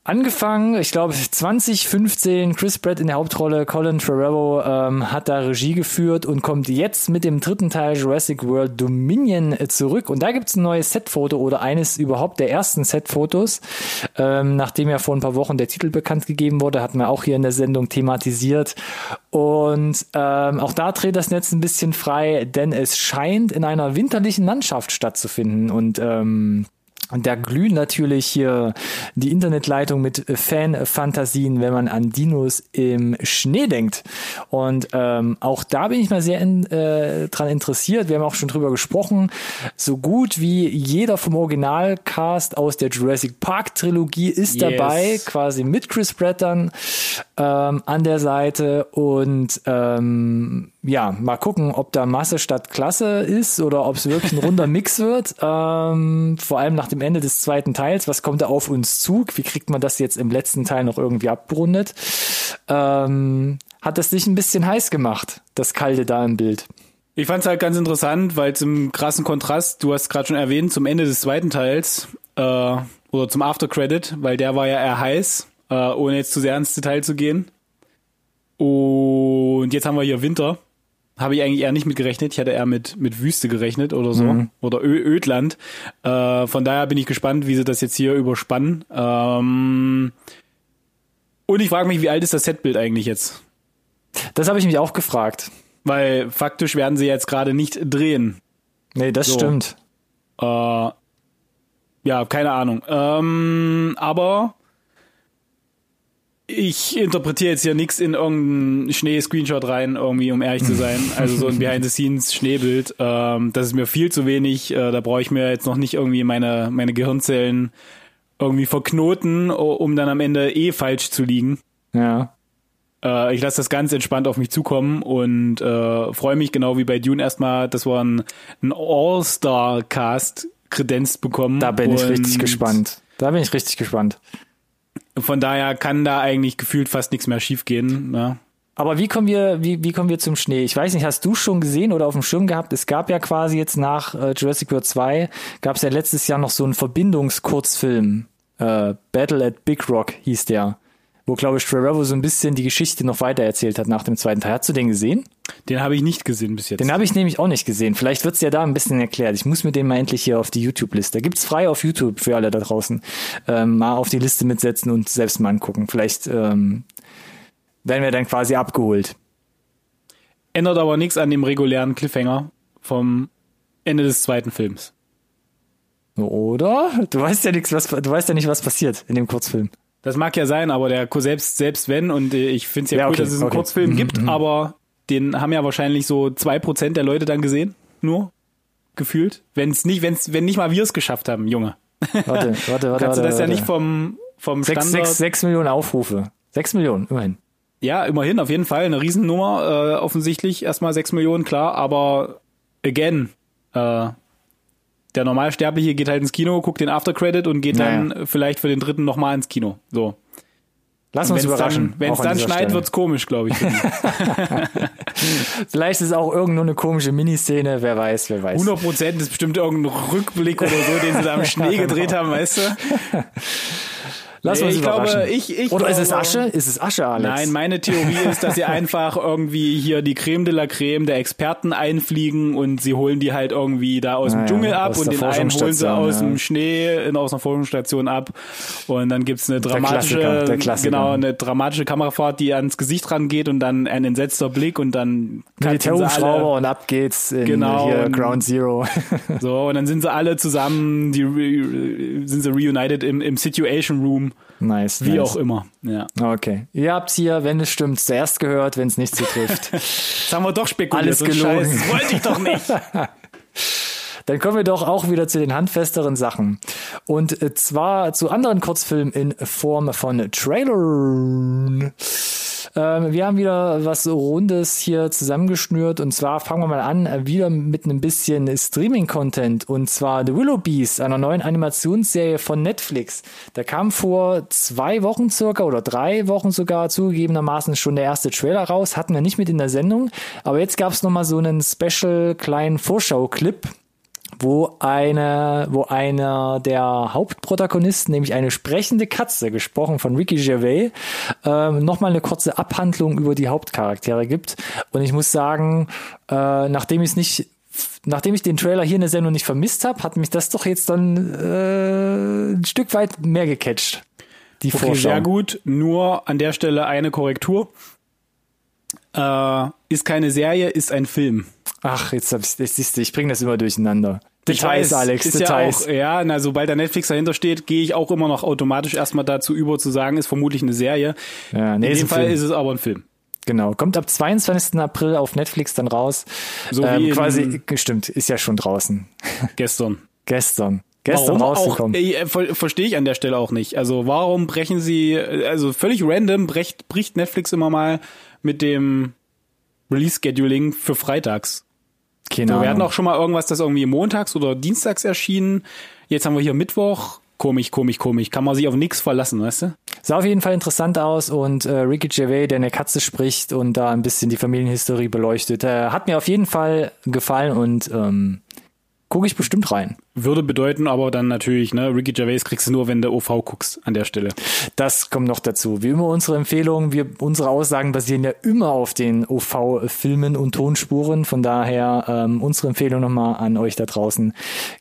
Angefangen, ich glaube 2015, Chris Pratt in der Hauptrolle, Colin Trevorrow ähm, hat da Regie geführt und kommt jetzt mit dem dritten Teil Jurassic World Dominion äh, zurück. Und da gibt's ein neues Setfoto oder eines überhaupt der ersten Setfotos. Ähm, nachdem ja vor ein paar Wochen der Titel bekannt gegeben wurde, hatten wir auch hier in der Sendung thematisiert. Und ähm, auch da dreht das Netz ein bisschen frei, denn es scheint in einer winterlichen Landschaft stattzufinden. Und ähm, und da glühen natürlich hier die Internetleitung mit Fan-Fantasien, wenn man an Dinos im Schnee denkt. Und ähm, auch da bin ich mal sehr in, äh, dran interessiert. Wir haben auch schon drüber gesprochen. So gut wie jeder vom Originalcast aus der Jurassic Park Trilogie ist yes. dabei, quasi mit Chris Pratt dann ähm, an der Seite. Und ähm, ja, mal gucken, ob da Masse statt Klasse ist oder ob es wirklich ein runder Mix wird. Ähm, vor allem nach dem Ende des zweiten Teils. Was kommt da auf uns zu? Wie kriegt man das jetzt im letzten Teil noch irgendwie abgerundet? Ähm, hat das dich ein bisschen heiß gemacht, das Kalte da im Bild? Ich fand es halt ganz interessant, weil es im krassen Kontrast, du hast gerade schon erwähnt, zum Ende des zweiten Teils äh, oder zum Aftercredit, weil der war ja eher heiß, äh, ohne jetzt zu sehr ins Detail zu gehen. Und jetzt haben wir hier Winter habe ich eigentlich eher nicht mit gerechnet. Ich hatte eher mit, mit Wüste gerechnet oder so. Mhm. Oder Ö Ödland. Äh, von daher bin ich gespannt, wie sie das jetzt hier überspannen. Ähm, und ich frage mich, wie alt ist das Setbild eigentlich jetzt? Das habe ich mich auch gefragt. Weil faktisch werden sie jetzt gerade nicht drehen. Nee, das so. stimmt. Äh, ja, keine Ahnung. Ähm, aber ich interpretiere jetzt hier nichts in irgendeinen Schnee-Screenshot rein, irgendwie, um ehrlich zu sein. Also so ein Behind-the-Scenes-Schneebild. Ähm, das ist mir viel zu wenig. Äh, da brauche ich mir jetzt noch nicht irgendwie meine, meine Gehirnzellen irgendwie verknoten, um dann am Ende eh falsch zu liegen. Ja. Äh, ich lasse das ganz entspannt auf mich zukommen und äh, freue mich genau wie bei Dune erstmal, dass wir einen, einen All-Star-Cast kredenzt bekommen. Da bin ich richtig gespannt. Da bin ich richtig gespannt. Von daher kann da eigentlich gefühlt fast nichts mehr schiefgehen. Ja. Aber wie kommen wir, wie, wie kommen wir zum Schnee? Ich weiß nicht, hast du schon gesehen oder auf dem Schirm gehabt? Es gab ja quasi jetzt nach äh, Jurassic World 2, gab es ja letztes Jahr noch so einen Verbindungskurzfilm. Äh, Battle at Big Rock hieß der wo, glaube ich, Trevorrow so ein bisschen die Geschichte noch weiter erzählt hat nach dem zweiten Teil. Hast du den gesehen? Den habe ich nicht gesehen bis jetzt. Den habe ich nämlich auch nicht gesehen. Vielleicht wird's ja da ein bisschen erklärt. Ich muss mir den mal endlich hier auf die YouTube-Liste. Gibt's frei auf YouTube für alle da draußen. Ähm, mal auf die Liste mitsetzen und selbst mal angucken. Vielleicht ähm, werden wir dann quasi abgeholt. Ändert aber nichts an dem regulären Cliffhanger vom Ende des zweiten Films. Oder? Du weißt ja nichts, was du weißt ja nicht, was passiert in dem Kurzfilm. Das mag ja sein, aber der selbst selbst wenn und äh, ich finde es ja, ja cool, okay, dass es einen okay. Kurzfilm mhm, gibt, mhm. aber den haben ja wahrscheinlich so zwei Prozent der Leute dann gesehen, nur gefühlt. Wenn es nicht, wenn's, wenn nicht mal wir es geschafft haben, Junge. Warte, warte, warte. Kannst warte, du das warte. ja nicht vom vom sechs, Standard. Sechs, sechs Millionen Aufrufe. Sechs Millionen, immerhin. Ja, immerhin, auf jeden Fall eine Riesennummer, äh, offensichtlich erstmal sechs Millionen, klar, aber again, äh, der Normalsterbliche geht halt ins Kino, guckt den Aftercredit und geht naja. dann vielleicht für den dritten nochmal ins Kino. So. Lass uns überraschen. Wenn es dann schneit, wird's komisch, glaube ich. Vielleicht ist es auch irgendwo eine komische Miniszene, wer weiß, wer weiß. 100 Prozent ist bestimmt irgendein Rückblick oder so, den sie da am Schnee gedreht haben, weißt du? Lass uns ich glaube, ich, ich Oder glaube, ist es Asche? Ist es Asche, Alex? Nein, meine Theorie ist, dass sie einfach irgendwie hier die Creme de la Creme der Experten einfliegen und sie holen die halt irgendwie da aus dem Naja, Dschungel ab und der den einen holen sie aus ja. dem Schnee in, aus einer Forschungsstation ab und dann gibt's eine dramatische, Klassiker, der Klassiker. genau, eine dramatische Kamerafahrt, die ans Gesicht rangeht und dann ein entsetzter Blick und dann Militärhubschrauber und ab geht's in Genau, hier und- Ground Zero. so und dann sind sie alle zusammen, die sind sie reunited im, im Situation Room, nice. wie nice. auch immer. Ja. Okay. Ihr habt's hier, wenn es stimmt, zuerst gehört, wenn es nicht zutrifft. Jetzt haben wir doch spekuliert. Alles gelogen. Scheiß, das wollte ich doch nicht. Dann kommen wir doch auch wieder zu den handfesteren Sachen. Und äh, zwar zu anderen Kurzfilmen in Form von Trailern. Ähm, wir haben wieder was Rundes hier zusammengeschnürt. Und zwar fangen wir mal an, äh, wieder mit einem bisschen Streaming-Content. Und zwar The Willow Beast, einer neuen Animationsserie von Netflix. Da kam vor zwei Wochen circa oder drei Wochen sogar zugegebenermaßen schon der erste Trailer raus, hatten wir nicht mit in der Sendung, aber jetzt gab es nochmal so einen Special kleinen Vorschau-Clip, wo eine, wo einer der Hauptprotagonisten, nämlich eine sprechende Katze, gesprochen von Ricky Gervais, ähm, nochmal eine kurze Abhandlung über die Hauptcharaktere gibt. Und ich muss sagen, äh, nachdem ich es nicht Nachdem ich den Trailer hier in der Sendung nicht vermisst habe, hat mich das doch jetzt dann äh, ein Stück weit mehr gecatcht. Die Okay, Vorschau. sehr gut. Nur an der Stelle eine Korrektur. Äh, ist keine Serie, ist ein Film. Ach, jetzt, hab ich, jetzt siehst du, ich bringe das immer durcheinander. Details, weiß, Alex, ist Details. Ja, auch, ja, na, sobald der Netflix dahinter steht, gehe ich auch immer noch automatisch erstmal dazu über zu sagen, ist vermutlich eine Serie. Ja, nee, In dem Fall Film. ist es aber ein Film. Genau, kommt ab 22. April auf Netflix dann raus. So ähm, wie quasi, stimmt, ist ja schon draußen. Gestern. Gestern. Gestern Warum rausgekommen. Äh, ver Verstehe ich an der Stelle auch nicht. Also warum brechen sie, äh, also völlig random bricht, bricht Netflix immer mal mit dem Release-Scheduling für freitags. Keine Wir hatten auch schon mal irgendwas, das irgendwie montags oder dienstags erschienen. Jetzt haben wir hier Mittwoch. Komisch, komisch, komisch. Kann man sich auf nichts verlassen, weißt du? Sah auf jeden Fall interessant aus und äh, Ricky Gervais, der eine Katze spricht und da ein bisschen die Familienhistorie beleuchtet, äh, hat mir auf jeden Fall gefallen und ähm, gucke ich bestimmt rein. Würde bedeuten aber dann natürlich, ne, Ricky Gervais kriegst du nur, wenn du OV guckst an der Stelle. Das kommt noch dazu. Wie immer unsere Empfehlungen, wir, unsere Aussagen basieren ja immer auf den OV-Filmen und Tonspuren. Von daher ähm, unsere Empfehlung nochmal an euch da draußen.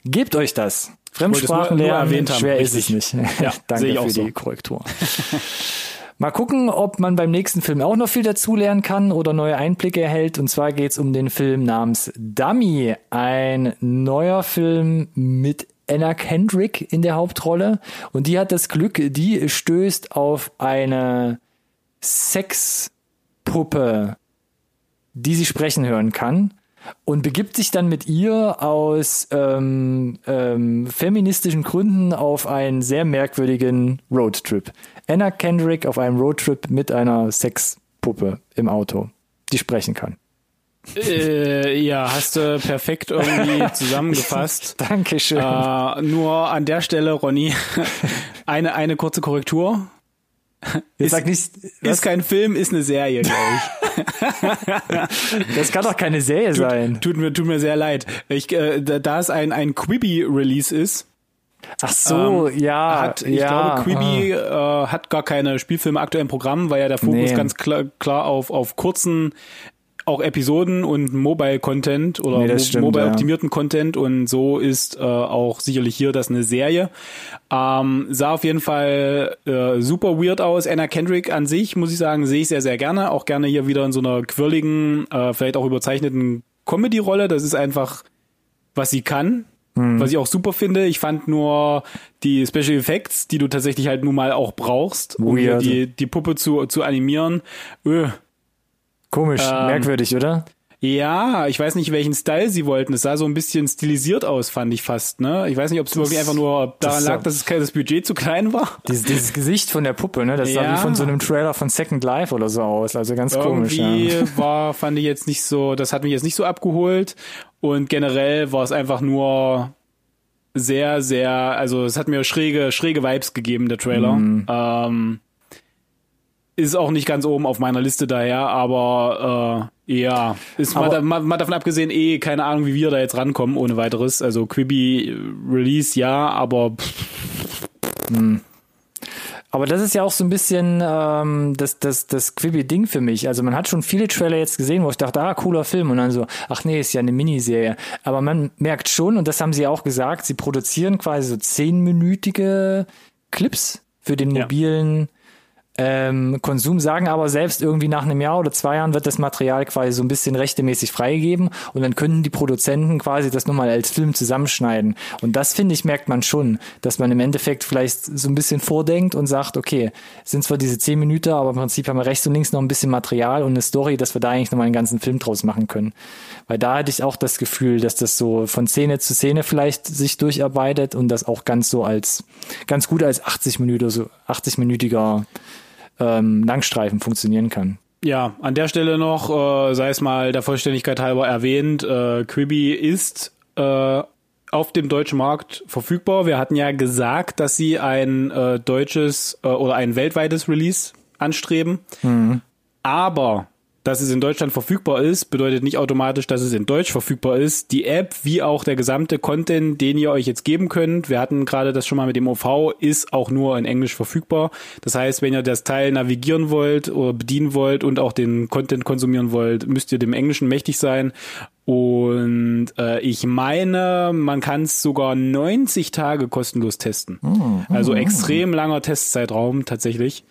Gebt euch das. Fremdsprachen lernen, erwähnt haben, schwer ist richtig. es nicht. Ja, Danke für so. die Korrektur. Mal gucken, ob man beim nächsten Film auch noch viel dazulernen kann oder neue Einblicke erhält. Und zwar geht's um den Film namens Dummy. Ein neuer Film mit Anna Kendrick in der Hauptrolle. Und die hat das Glück, die stößt auf eine Sexpuppe, die sie sprechen hören kann. Und begibt sich dann mit ihr aus ähm, ähm, feministischen Gründen auf einen sehr merkwürdigen Roadtrip. Anna Kendrick auf einem Roadtrip mit einer Sexpuppe im Auto, die sprechen kann. äh, ja, hast du perfekt irgendwie zusammengefasst. Dankeschön. Äh, nur an der Stelle, Ronny, eine, eine kurze Korrektur. Jetzt sag nicht, was, Ist kein Film, ist eine Serie, glaube ich. das kann doch keine Serie sein. Tut mir, tut mir sehr leid. Ich, äh, da da es ein, ein Quibi-Release ist, Ach so, ja. hat, ich ja, glaube, Quibi äh, hat gar keine Spielfilme aktuell im Programm, weil ja der Fokus Nee. ganz klar, klar auf, auf kurzen auch Episoden und Mobile-Content oder Nee, mo- mobile-optimierten Content und so ist äh, auch sicherlich hier das eine Serie. Ähm, sah auf jeden Fall äh, super weird aus. Anna Kendrick an sich, muss ich sagen, sehe ich sehr, sehr gerne. Auch gerne hier wieder in so einer quirligen, äh, vielleicht auch überzeichneten Comedy-Rolle. Das ist einfach, was sie kann. Mhm. Was ich auch super finde, ich fand nur die Special Effects, die du tatsächlich halt nun mal auch brauchst, um hier die, die Puppe zu, zu animieren. Öh. Komisch, Ähm, merkwürdig, oder? Ja, ich weiß nicht, welchen Style sie wollten. Es sah so ein bisschen stilisiert aus, fand ich fast. Ne? Ich weiß nicht, ob es wirklich einfach nur daran das- lag, dass es kein- das Budget zu klein war. Dieses, dieses Gesicht von der Puppe, ne? Das sah Ja. wie von so einem Trailer von Second Life oder so aus. Also ganz komisch. Irgendwie Ja. war, fand ich jetzt nicht so, das hat mich jetzt nicht so abgeholt. Und generell war es einfach nur sehr, sehr, also es hat mir schräge, schräge Vibes gegeben, der Trailer. Mhm. Ähm, ist auch nicht ganz oben auf meiner Liste daher, aber äh, ja, ist Aber- mal, mal, mal davon abgesehen, eh, keine Ahnung, wie wir da jetzt rankommen ohne weiteres. Also Quibi Release ja, aber pff, Aber das ist ja auch so ein bisschen ähm, das, das, das Quibi-Ding für mich. Also man hat schon viele Trailer jetzt gesehen, wo ich dachte, ah, cooler Film. Und dann so, ach nee, ist ja eine Miniserie. Aber man merkt schon, und das haben sie auch gesagt, sie produzieren quasi so zehnminütige Clips für den Ja. Ähm, Konsum, sagen aber selbst irgendwie nach einem Jahr oder zwei Jahren wird das Material quasi so ein bisschen rechtemäßig freigegeben und dann können die Produzenten quasi das nochmal als Film zusammenschneiden. Und das finde ich, merkt man schon, dass man im Endeffekt vielleicht so ein bisschen vordenkt und sagt, okay, sind zwar diese zehn Minuten, aber im Prinzip haben wir rechts und links noch ein bisschen Material und eine Story, dass wir da eigentlich nochmal einen ganzen Film draus machen können. Weil da hatte ich auch das Gefühl, dass das so von Szene zu Szene vielleicht sich durcharbeitet und das auch ganz so als, ganz gut als 80 Minuten, so 80-minütiger ähm, Langstreifen funktionieren kann. Ja, an der Stelle noch, äh, sei es mal der Vollständigkeit halber erwähnt, äh, Quibi ist äh, auf dem deutschen Markt verfügbar. Wir hatten ja gesagt, dass sie ein äh, deutsches äh, oder ein weltweites Release anstreben. Aber dass es in Deutschland verfügbar ist, bedeutet nicht automatisch, dass es in Deutsch verfügbar ist. Die App, wie auch der gesamte Content, den ihr euch jetzt geben könnt, wir hatten gerade das schon mal mit dem OV, ist auch nur in Englisch verfügbar. Das heißt, wenn ihr das Teil navigieren wollt oder bedienen wollt und auch den Content konsumieren wollt, müsst ihr dem Englischen mächtig sein. Und äh, ich meine, man kann es sogar 90 Tage kostenlos testen. Also extrem langer Testzeitraum tatsächlich.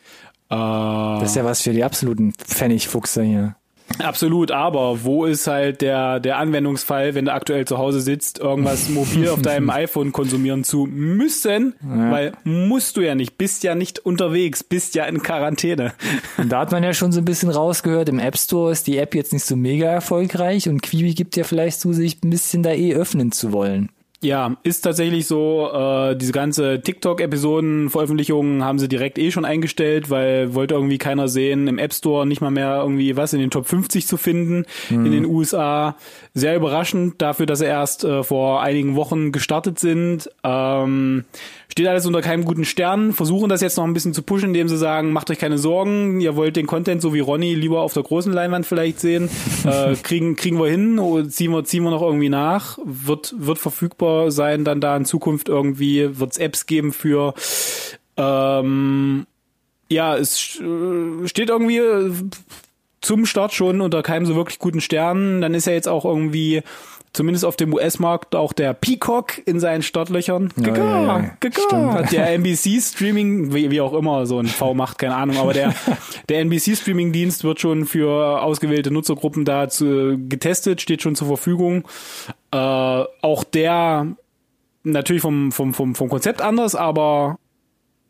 Äh, Das ist ja was für die absoluten Pfennigfuchser hier. Absolut, aber wo ist halt der, der Anwendungsfall, wenn du aktuell zu Hause sitzt, irgendwas mobil auf deinem iPhone konsumieren zu müssen? Weil musst du ja nicht, bist ja nicht unterwegs, bist ja in Quarantäne. Und da hat man ja schon so ein bisschen rausgehört, im App Store ist die App jetzt nicht so mega erfolgreich und Quibi gibt ja vielleicht zu, sich ein bisschen da eh öffnen zu wollen. Ja, ist tatsächlich so, äh, diese ganze TikTok-Episoden-Veröffentlichungen haben sie direkt eh schon eingestellt, weil wollte irgendwie keiner sehen, im App Store nicht mal mehr irgendwie was in den Top 50 zu finden in den USA. Sehr überraschend dafür, dass sie erst äh, vor einigen Wochen gestartet sind. Ähm, steht alles unter keinem guten Stern, versuchen das jetzt noch ein bisschen zu pushen, indem sie sagen, macht euch keine Sorgen, ihr wollt den Content so wie Ronny lieber auf der großen Leinwand vielleicht sehen, äh, kriegen, kriegen wir hin, oder ziehen wir, ziehen wir noch irgendwie nach, wird, wird verfügbar sein dann da in Zukunft irgendwie, wird es Apps geben für, ähm, ja, es äh, steht irgendwie äh, zum Start schon unter keinem so wirklich guten Stern, dann ist ja jetzt auch irgendwie zumindest auf dem US-Markt auch der Peacock in seinen Startlöchern. Gaga, ja, ja. gaga. Der NBC-Streaming, wie, wie auch immer so ein V macht, keine Ahnung, aber der, der NBC-Streaming-Dienst wird schon für ausgewählte Nutzergruppen da zu, getestet, steht schon zur Verfügung. Äh, auch der natürlich vom, vom, vom, vom Konzept anders, aber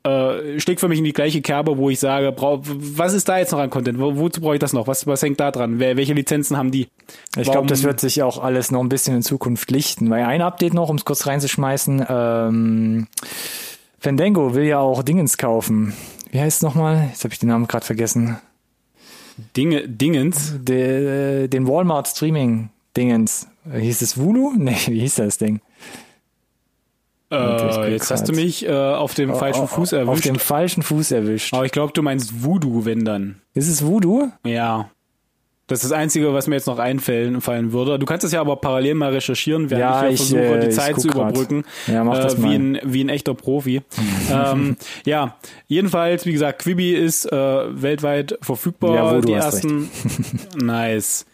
äh, schlägt für mich in die gleiche Kerbe, wo ich sage, brau, was ist da jetzt noch an Content? Wo, wozu brauche ich das noch? Was, was hängt da dran? Wer, welche Lizenzen haben die? Ich glaube, das wird sich auch alles noch ein bisschen in Zukunft lichten. Weil ein Update noch, um es kurz reinzuschmeißen, ähm, Fandango will ja auch Dingens kaufen. Wie heißt es nochmal? Jetzt habe ich den Namen gerade vergessen. Dinge, Dingens. De, den Walmart Streaming Dingens. Hieß es Vulu? Nee, wie hieß das Ding? Äh, jetzt hast du grad. mich äh, auf dem falschen Auf- Fuß Auf erwischt. dem falschen Fuß erwischt. Aber ich glaube, du meinst Voodoo, wenn dann. Ist es Voodoo? Ja. Das ist das Einzige, was mir jetzt noch einfallen fallen würde. Du kannst das ja aber parallel mal recherchieren, während Ja, ich ich, versuche, äh, die Zeit zu grad. überbrücken. Ja, mach das äh, mal. Wie ein, wie ein echter Profi. ähm, ja, jedenfalls, wie gesagt, Quibi ist äh, weltweit verfügbar. Ja, wo du die hast ersten. nice.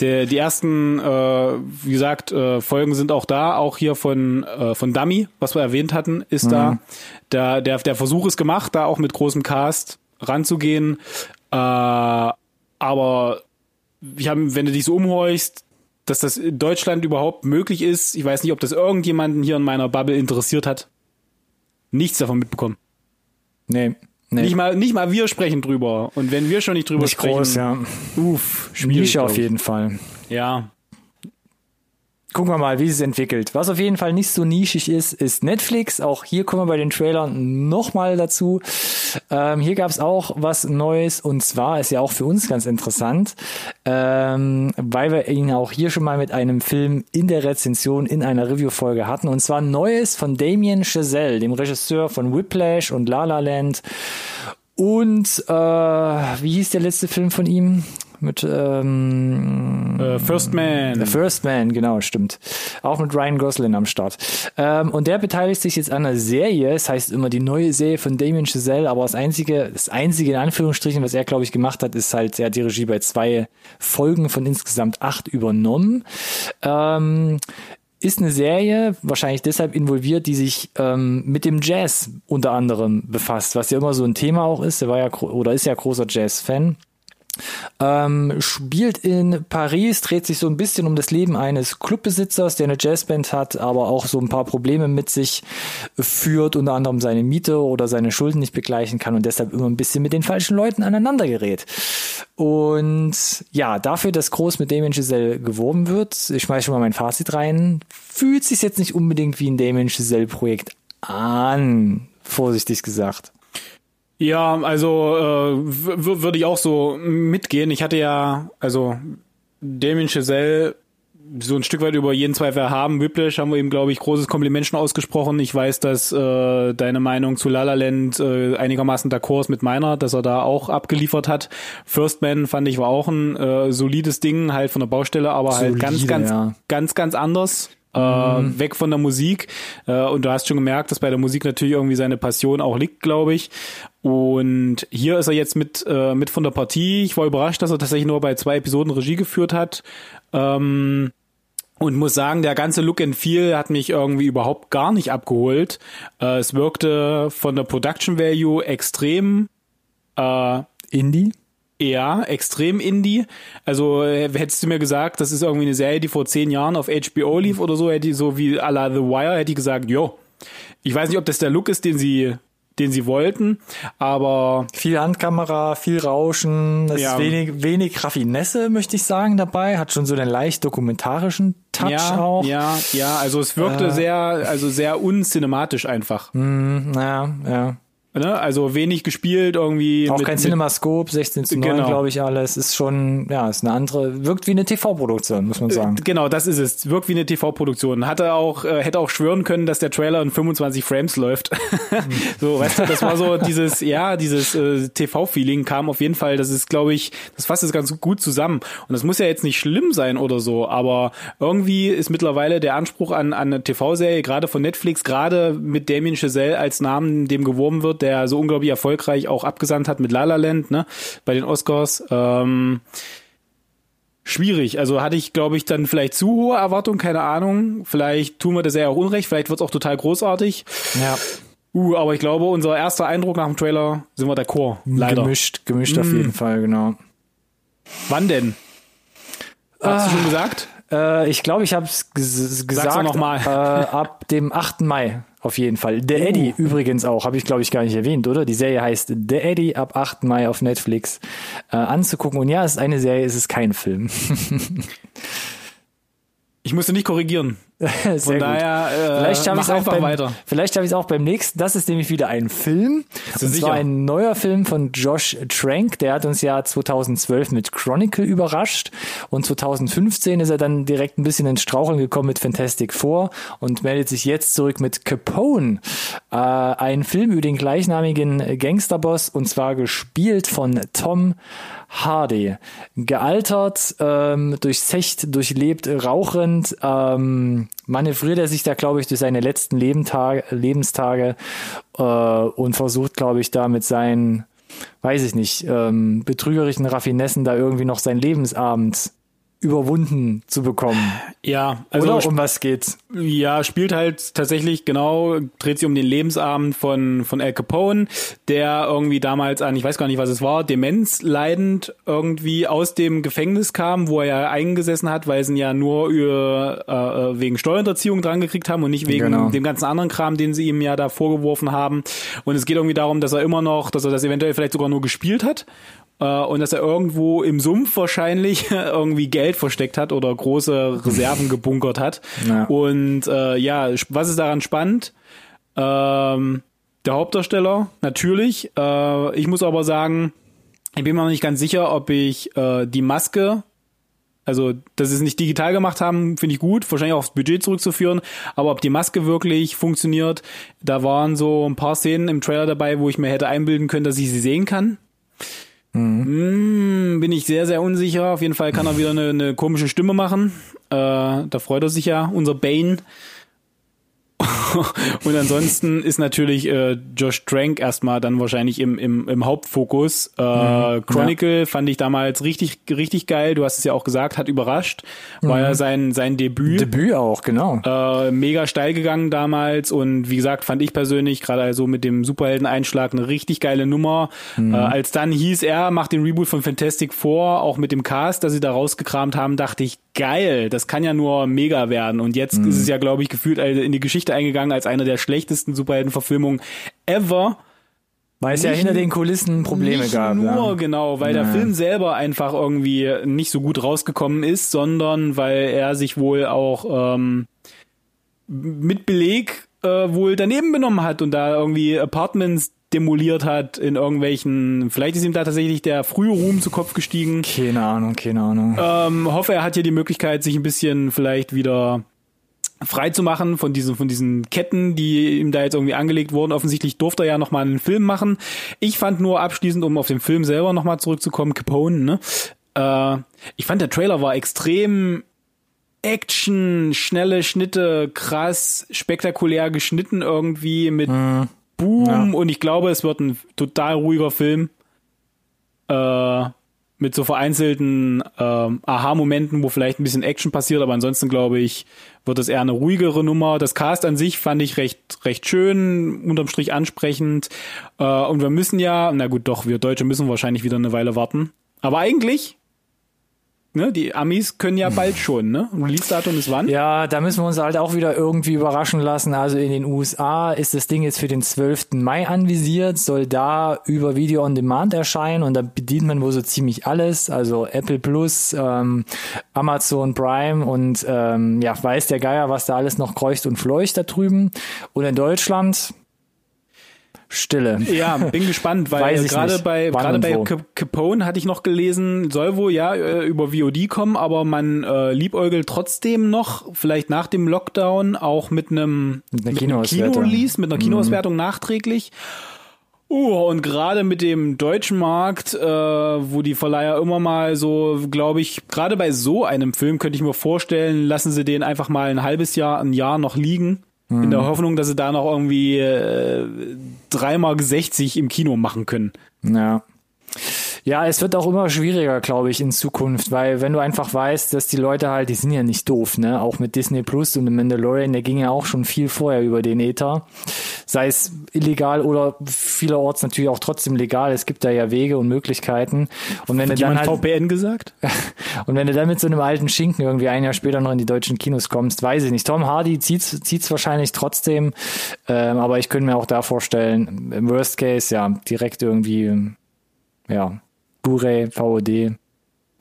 Der, die ersten, äh, wie gesagt, äh, Folgen sind auch da, auch hier von, äh, von Dummy, was wir erwähnt hatten, ist Mhm. da. da. Der, der Versuch ist gemacht, da auch mit großem Cast ranzugehen. Äh, aber ich hab, wenn du dich so umhorchst, dass das in Deutschland überhaupt möglich ist, ich weiß nicht, ob das irgendjemanden hier in meiner Bubble interessiert hat. Nichts davon mitbekommen. Nee. Nee. Nicht mal, nicht mal wir sprechen drüber. Und wenn wir schon nicht drüber Nicht sprechen, groß, ja. uff, schwierig. Nische auf jeden Fall. Ja, Gucken wir mal, wie es entwickelt. Was auf jeden Fall nicht so nischig ist, ist Netflix. Auch hier kommen wir bei den Trailern nochmal dazu. Ähm, hier gab es auch was Neues und zwar ist ja auch für uns ganz interessant, ähm, weil wir ihn auch hier schon mal mit einem Film in der Rezension in einer Review-Folge hatten. Und zwar Neues von Damien Chazelle, dem Regisseur von Whiplash und La La Land Und äh, wie hieß der letzte Film von ihm? Mit ähm, äh, First Man. The First Man, genau, stimmt. Auch mit Ryan Gosling am Start. Ähm, und der beteiligt sich jetzt an einer Serie, es das heißt immer die neue Serie von Damien Chazelle, aber das einzige, das einzige in Anführungsstrichen, was er, glaube ich, gemacht hat, ist halt, er hat die Regie bei zwei Folgen von insgesamt acht übernommen. Ähm, ist eine Serie, wahrscheinlich deshalb involviert, die sich ähm, mit dem Jazz unter anderem befasst, was ja immer so ein Thema auch ist. Er war ja oder ist ja großer Jazz-Fan. Ähm, spielt in Paris, dreht sich so ein bisschen um das Leben eines Clubbesitzers, der eine Jazzband hat, aber auch so ein paar Probleme mit sich führt, unter anderem seine Miete oder seine Schulden nicht begleichen kann und deshalb immer ein bisschen mit den falschen Leuten aneinander gerät. Und ja, dafür, dass groß mit Damien Giselle geworben wird, ich schmeiße schon mal mein Fazit rein, fühlt sich jetzt nicht unbedingt wie ein Damien Giselle Projekt an, vorsichtig gesagt. Ja, also äh, würde ich auch so mitgehen. Ich hatte ja, also Damien Chazelle so ein Stück weit über jeden Zweifel haben. Whiplash haben wir ihm, glaube ich, großes Kompliment schon ausgesprochen. Ich weiß, dass äh, deine Meinung zu La La Land äh, einigermaßen d'accord ist mit meiner, dass er da auch abgeliefert hat. First Man fand ich war auch ein äh, solides Ding, halt von der Baustelle, aber Solide, halt ganz, ganz, ja. ganz, ganz anders äh, mhm. weg von der Musik. Äh, und du hast schon gemerkt, dass bei der Musik natürlich irgendwie seine Passion auch liegt, glaube ich. Und hier ist er jetzt mit, äh, mit von der Partie. Ich war überrascht, dass er tatsächlich nur bei zwei Episoden Regie geführt hat. Ähm, und muss sagen, der ganze Look and Feel hat mich irgendwie überhaupt gar nicht abgeholt. Äh, es wirkte von der Production Value extrem äh, Indie. Ja, extrem Indie. Also äh, hättest du mir gesagt, das ist irgendwie eine Serie, die vor zehn Jahren auf HBO lief oder so, hätte ich so wie à la The Wire, hätte ich gesagt, jo. Ich weiß nicht, ob das der Look ist, den sie den sie wollten, aber viel Handkamera, viel Rauschen, es ja. ist wenig wenig Raffinesse, möchte ich sagen, dabei, hat schon so einen leicht dokumentarischen Touch ja, auch. Ja, ja, also es wirkte äh, sehr also sehr uncinematisch einfach. Mm, ja, ja. Ne? Also wenig gespielt irgendwie. Auch mit, kein Cinemascope, 16 zu 9, genau. glaube ich, alles. Ist schon, ja, ist eine andere, wirkt wie eine TV-Produktion, muss man sagen. Genau, das ist es. Wirkt wie eine TV-Produktion. Hatte auch, äh, hätte auch schwören können, dass der Trailer in 25 Frames läuft. so, weißt du, das war so dieses, ja, dieses äh, TV-Feeling kam auf jeden Fall. Das ist, glaube ich, das fasst es ganz gut zusammen. Und das muss ja jetzt nicht schlimm sein oder so, aber irgendwie ist mittlerweile der Anspruch an, an eine TV-Serie, gerade von Netflix, gerade mit Damien Chazelle als Namen, dem geworben wird, der so unglaublich erfolgreich auch abgesandt hat mit La La Land, ne, bei den Oscars. Ähm, schwierig. Also hatte ich, glaube ich, dann vielleicht zu hohe Erwartungen, keine Ahnung. Vielleicht tun wir das ja auch unrecht, vielleicht wird es auch total großartig. Ja. Uh, aber ich glaube, unser erster Eindruck nach dem Trailer sind wir der Chor. Leider. Gemischt, gemischt mm. auf jeden Fall, genau. Wann denn? Hast ah, du schon gesagt? Äh, ich glaube, ich habe es gesagt. Noch mal. Äh, ab dem 8. Mai. Auf jeden Fall. The Eddie uh. übrigens auch, habe ich glaube ich gar nicht erwähnt, oder? Die Serie heißt The Eddie ab 8. Mai auf Netflix äh, anzugucken. Und ja, es ist eine Serie, es ist kein Film. ich musste nicht korrigieren. Sehr Von daher, äh, vielleicht schaffe ich auch beim, weiter. Vielleicht schaffe ich es auch beim nächsten. Das ist nämlich wieder ein Film. Das und zwar ein neuer Film von Josh Trank. Der hat uns ja 2012 mit Chronicle überrascht und 2015 ist er dann direkt ein bisschen ins Straucheln gekommen mit Fantastic Four und meldet sich jetzt zurück mit Capone. Äh, ein Film über den gleichnamigen Gangsterboss und zwar gespielt von Tom Hardy. Gealtert, ähm, durchsecht, durchlebt, rauchend, ähm, manövriert er sich da, glaube ich, durch seine letzten Lebenstage, Lebenstage äh, und versucht, glaube ich, da mit seinen, weiß ich nicht, ähm, betrügerischen Raffinessen da irgendwie noch sein Lebensabend überwunden zu bekommen. Ja, also Oder um was geht's? Ja, spielt halt tatsächlich genau, dreht sich um den Lebensabend von von Al Capone, der irgendwie damals an, ich weiß gar nicht, was es war, Demenz leidend irgendwie aus dem Gefängnis kam, wo er ja eingesessen hat, weil sie ihn ja nur über, äh, äh wegen Steuerhinterziehung dran gekriegt haben und nicht wegen genau. dem ganzen anderen Kram, den sie ihm ja da vorgeworfen haben. Und es geht irgendwie darum, dass er immer noch, dass er das eventuell vielleicht sogar nur gespielt hat und dass er irgendwo im Sumpf wahrscheinlich irgendwie Geld versteckt hat oder große Reserven gebunkert hat. Ja. Und äh, ja, was ist daran spannend? Ähm, der Hauptdarsteller, natürlich. Äh, ich muss aber sagen, ich bin mir noch nicht ganz sicher, ob ich äh, die Maske Also, dass sie es nicht digital gemacht haben, finde ich gut, wahrscheinlich auch aufs Budget zurückzuführen. Aber ob die Maske wirklich funktioniert, da waren so ein paar Szenen im Trailer dabei, wo ich mir hätte einbilden können, dass ich sie sehen kann. Mhm. Mm, bin ich sehr, sehr unsicher. Auf jeden Fall kann er wieder eine, eine komische Stimme machen. Äh, da freut er sich ja, unser Bane. und ansonsten ist natürlich äh, Josh Trank erstmal dann wahrscheinlich im, im, im Hauptfokus. Äh, mhm, Chronicle ja. fand ich damals richtig, richtig geil. Du hast es ja auch gesagt, hat überrascht. War mhm. ja sein, sein Debüt. Debüt auch, genau. Äh, mega steil gegangen damals und wie gesagt, fand ich persönlich gerade also mit dem Superhelden-Einschlag eine richtig geile Nummer. Mhm. Äh, als dann hieß er, macht den Reboot von Fantastic Four, auch mit dem Cast, dass sie da rausgekramt haben, dachte ich, geil, das kann ja nur mega werden. Und jetzt mhm. ist es ja, glaube ich, gefühlt in die Geschichte eingegangen als eine der schlechtesten Superheldenverfilmungen ever. Weil es ja hinter den Kulissen Probleme nicht gab. Nur ja. genau, weil ja. der Film selber einfach irgendwie nicht so gut rausgekommen ist, sondern weil er sich wohl auch ähm, mit Beleg äh, wohl daneben benommen hat und da irgendwie Apartments demoliert hat in irgendwelchen, vielleicht ist ihm da tatsächlich der frühe Ruhm zu Kopf gestiegen. Keine Ahnung, keine Ahnung. Ähm, hoffe, er hat hier die Möglichkeit, sich ein bisschen vielleicht wieder frei zu machen von diesen, von diesen Ketten, die ihm da jetzt irgendwie angelegt wurden. Offensichtlich durfte er ja nochmal einen Film machen. Ich fand nur abschließend, um auf den Film selber nochmal zurückzukommen, Capone, ne? Äh, ich fand der Trailer war extrem Action, schnelle Schnitte, krass, spektakulär geschnitten irgendwie mit mhm. Boom ja. und ich glaube, es wird ein total ruhiger Film. Äh, mit so vereinzelten äh, Aha-Momenten, wo vielleicht ein bisschen Action passiert, aber ansonsten glaube ich, wird es eher eine ruhigere Nummer. Das Cast an sich fand ich recht, recht schön, unterm Strich ansprechend. Äh, und wir müssen ja, na gut, doch, wir Deutsche müssen wahrscheinlich wieder eine Weile warten. Aber eigentlich Ne, die Amis können ja bald schon, ne? Release-Datum ist wann? Ja, da müssen wir uns halt auch wieder irgendwie überraschen lassen. Also in den USA ist das Ding jetzt für den 12. Mai anvisiert, soll da über Video on Demand erscheinen und da bedient man wohl so ziemlich alles. Also Apple Plus, ähm, Amazon Prime und ähm, ja, weiß der Geier, was da alles noch kreucht und fleucht da drüben. Und in Deutschland, Stille. Ja, bin gespannt, weil gerade bei gerade bei Capone hatte ich noch gelesen, soll wohl ja äh, über VOD kommen, aber man äh, liebäugelt trotzdem noch, vielleicht nach dem Lockdown auch mit einem mit einer Kino-Release, Kino mit einer Kinoauswertung mhm. nachträglich. Uh, und gerade mit dem deutschen Markt, äh, wo die Verleiher immer mal so, glaube ich, gerade bei so einem Film könnte ich mir vorstellen, lassen sie den einfach mal ein halbes Jahr, ein Jahr noch liegen Mhm. In der Hoffnung, dass sie da noch irgendwie äh, 3x60 im Kino machen können. Ja. Ja, es wird auch immer schwieriger, glaube ich, in Zukunft, weil wenn du einfach weißt, dass die Leute halt, die sind ja nicht doof, ne? Auch mit Disney Plus und The Mandalorian, der ging ja auch schon viel vorher über den Ether. Sei es illegal oder vielerorts natürlich auch trotzdem legal. Es gibt da ja Wege und Möglichkeiten. Und wenn Hat du dann halt, VPN gesagt? und wenn du dann mit so einem alten Schinken irgendwie ein Jahr später noch in die deutschen Kinos kommst, weiß ich nicht. Tom Hardy zieht's, zieht's wahrscheinlich trotzdem. Ähm, aber ich könnte mir auch da vorstellen, im Worst Case, ja, direkt irgendwie, ja, Blu-ray, VOD.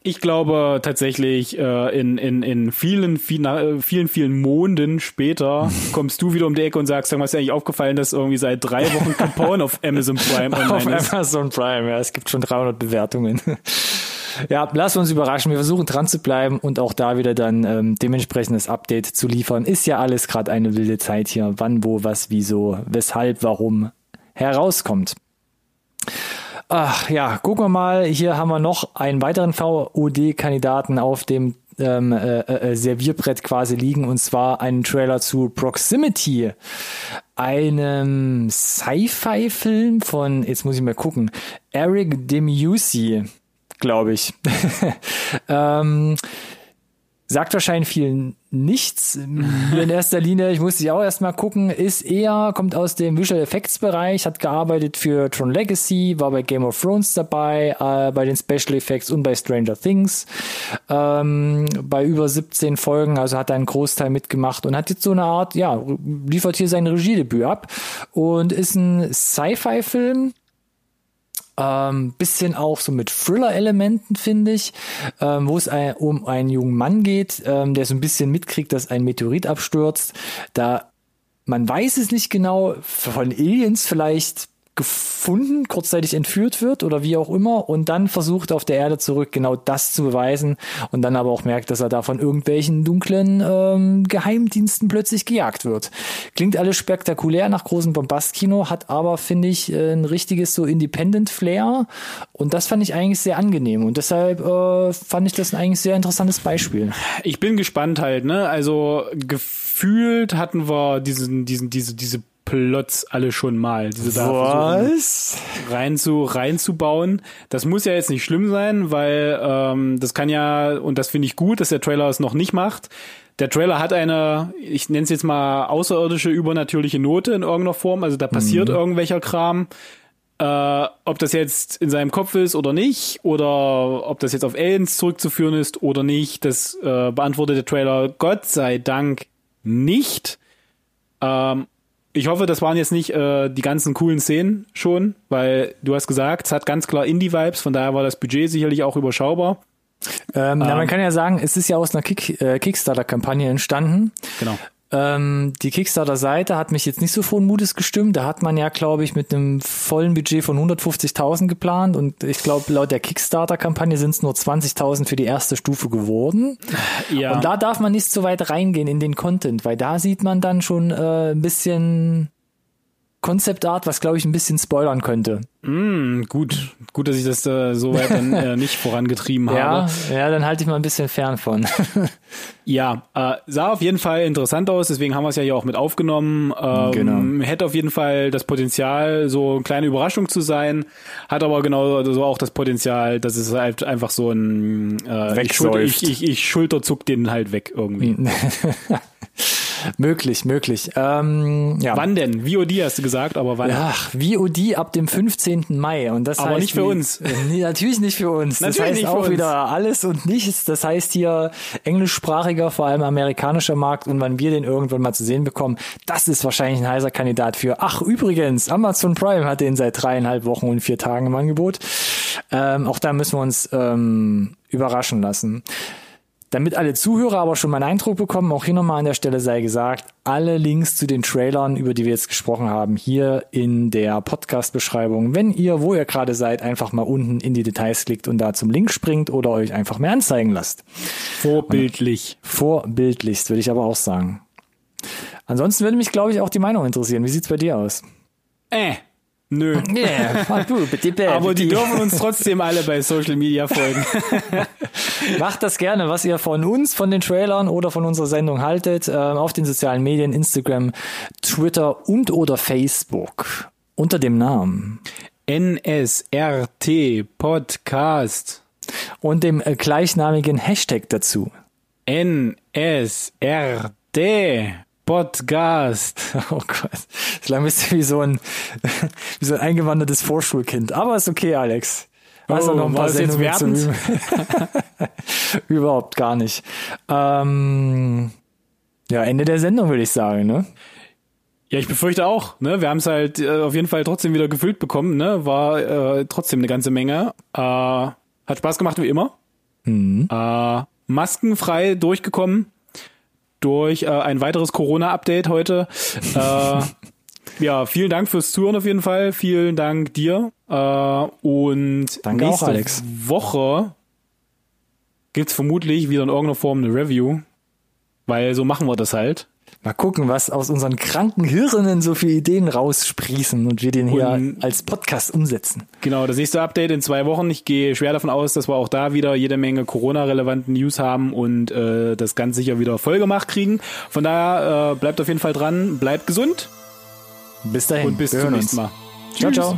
Ich glaube tatsächlich, äh, in, in, in vielen, vielen, vielen, vielen Monden später kommst du wieder um die Ecke und sagst, sag mal, ist dir eigentlich aufgefallen, dass irgendwie seit drei Wochen Capone auf Amazon Prime online auf ist? Auf Amazon Prime, ja, es gibt schon 300 Bewertungen. Ja, lass uns überraschen. Wir versuchen dran zu bleiben und auch da wieder dann ähm, dementsprechendes Update zu liefern. Ist ja alles gerade eine wilde Zeit hier. Wann, wo, was, wieso, weshalb, warum herauskommt. Ach ja, gucken wir mal. Hier haben wir noch einen weiteren VOD-Kandidaten auf dem ähm, äh, äh, Servierbrett quasi liegen und zwar einen Trailer zu Proximity, einem Sci-Fi-Film von, jetzt muss ich mal gucken, Eric Demiusi, glaube ich. ähm, sagt wahrscheinlich vielen nichts. In erster Linie, ich musste ja auch erstmal gucken, ist eher, kommt aus dem Visual Effects Bereich, hat gearbeitet für Tron Legacy, war bei Game of Thrones dabei, äh, bei den Special Effects und bei Stranger Things, ähm, bei über 17 Folgen, also hat er einen Großteil mitgemacht und hat jetzt so eine Art, ja, liefert hier sein Regiedebüt ab und ist ein Sci-Fi-Film, ähm, bisschen auch so mit Thriller-Elementen, finde ich, ähm, wo es ein, um einen jungen Mann geht, ähm, der so ein bisschen mitkriegt, dass ein Meteorit abstürzt. Da man weiß es nicht genau, von Aliens vielleicht gefunden, kurzzeitig entführt wird oder wie auch immer und dann versucht auf der Erde zurück genau das zu beweisen und dann aber auch merkt, dass er da von irgendwelchen dunklen ähm, Geheimdiensten plötzlich gejagt wird. Klingt alles spektakulär nach großem Bombastkino, hat aber, finde ich, äh, ein richtiges so Independent-Flair und das fand ich eigentlich sehr angenehm und deshalb äh, fand ich das ein eigentlich sehr interessantes Beispiel. Ich bin gespannt halt, ne? Also gefühlt hatten wir diesen, diesen, diese, diese Plots alle schon mal. Diese Was? rein zu reinzubauen. Das muss ja jetzt nicht schlimm sein, weil ähm, das kann ja und das finde ich gut, dass der Trailer es noch nicht macht. Der Trailer hat eine, ich nenne es jetzt mal außerirdische übernatürliche Note in irgendeiner Form. Also da passiert mhm. irgendwelcher Kram. Äh, ob das jetzt in seinem Kopf ist oder nicht, oder ob das jetzt auf Aliens zurückzuführen ist oder nicht, das äh, beantwortet der Trailer Gott sei Dank nicht. Ähm, ich hoffe, das waren jetzt nicht äh, die ganzen coolen Szenen schon, weil du hast gesagt, es hat ganz klar Indie-Vibes, von daher war das Budget sicherlich auch überschaubar. Ähm, ähm, na, man ähm. kann ja sagen, es ist ja aus einer Kick, äh, Kickstarter-Kampagne entstanden. Genau. Ähm, die Kickstarter-Seite hat mich jetzt nicht so frohen Mutes gestimmt. Da hat man ja, glaube ich, mit einem vollen Budget von 150.000 geplant und ich glaube, laut der Kickstarter-Kampagne sind es nur 20.000 für die erste Stufe geworden. Ja. Und da darf man nicht so weit reingehen in den Content, weil da sieht man dann schon äh, ein bisschen Concept Art, was glaube ich ein bisschen spoilern könnte. Mm, gut, gut, dass ich das äh, so weit dann äh, nicht vorangetrieben habe. Ja, ja, dann halte ich mal ein bisschen fern von. ja, äh, sah auf jeden Fall interessant aus, deswegen haben wir es ja hier auch mit aufgenommen. Ähm, genau. Hätte auf jeden Fall das Potenzial, so eine kleine Überraschung zu sein, hat aber genau so auch das Potenzial, dass es halt einfach so ein äh, ich, schulter, ich, ich, ich Schulterzuck den halt weg irgendwie. möglich, möglich. Ähm, ja. Wann denn? VOD hast du gesagt, aber wann? Ach, VOD ab dem 15. Mai. Und das aber heißt, nicht für uns. Nee, natürlich nicht für uns. Natürlich das heißt nicht auch uns. wieder alles und nichts. Das heißt hier englischsprachiger, vor allem amerikanischer Markt. Und wann wir den irgendwann mal zu sehen bekommen, das ist wahrscheinlich ein heißer Kandidat für. Ach, übrigens, Amazon Prime hat den seit dreieinhalb Wochen und vier Tagen im Angebot. Ähm, auch da müssen wir uns ähm, überraschen lassen. Damit alle Zuhörer aber schon mal einen Eindruck bekommen, auch hier nochmal an der Stelle sei gesagt, alle Links zu den Trailern, über die wir jetzt gesprochen haben, hier in der Podcast-Beschreibung. Wenn ihr, wo ihr gerade seid, einfach mal unten in die Details klickt und da zum Link springt oder euch einfach mehr anzeigen lasst. Vorbildlich. Und vorbildlichst, würde ich aber auch sagen. Ansonsten würde mich, glaube ich, auch die Meinung interessieren. Wie sieht's bei dir aus? Äh. Nö. Yeah, Aber die dürfen uns trotzdem alle bei Social Media folgen. Macht das gerne, was ihr von uns, von den Trailern oder von unserer Sendung haltet, äh, auf den sozialen Medien, Instagram, Twitter und oder Facebook unter dem Namen NSRT Podcast und dem äh, gleichnamigen Hashtag dazu. NSRT Podcast. Oh Gott. Klang ein bisschen wie so ein, wie so ein eingewandertes Vorschulkind. Aber ist okay, Alex. Hast oh, noch ein paar Sendungen jetzt zu Überhaupt gar nicht. Ähm, ja, Ende der Sendung, würde ich sagen, ne? Ja, ich befürchte auch. Ne? Wir haben es halt äh, auf jeden Fall trotzdem wieder gefüllt bekommen. Ne? War äh, trotzdem eine ganze Menge. Äh, hat Spaß gemacht wie immer. Mhm. Äh, maskenfrei durchgekommen durch äh, ein weiteres Corona-Update heute. äh, ja, vielen Dank fürs Zuhören auf jeden Fall. Vielen Dank dir. Äh, und Danke nächste auch, Alex. Woche gibt's vermutlich wieder in irgendeiner Form eine Review, weil so machen wir das halt. Mal gucken, was aus unseren kranken Hirnen so viele Ideen raussprießen und wir den hier Und- als Podcast umsetzen. Genau, das nächste Update in zwei Wochen. Ich gehe schwer davon aus, dass wir auch da wieder jede Menge Corona-relevanten News haben und äh, das ganz sicher wieder voll gemacht kriegen. Von daher äh, bleibt auf jeden Fall dran, bleibt gesund Bis dahin. und bis zum nächsten. Mal. Ciao, Tschüss. ciao.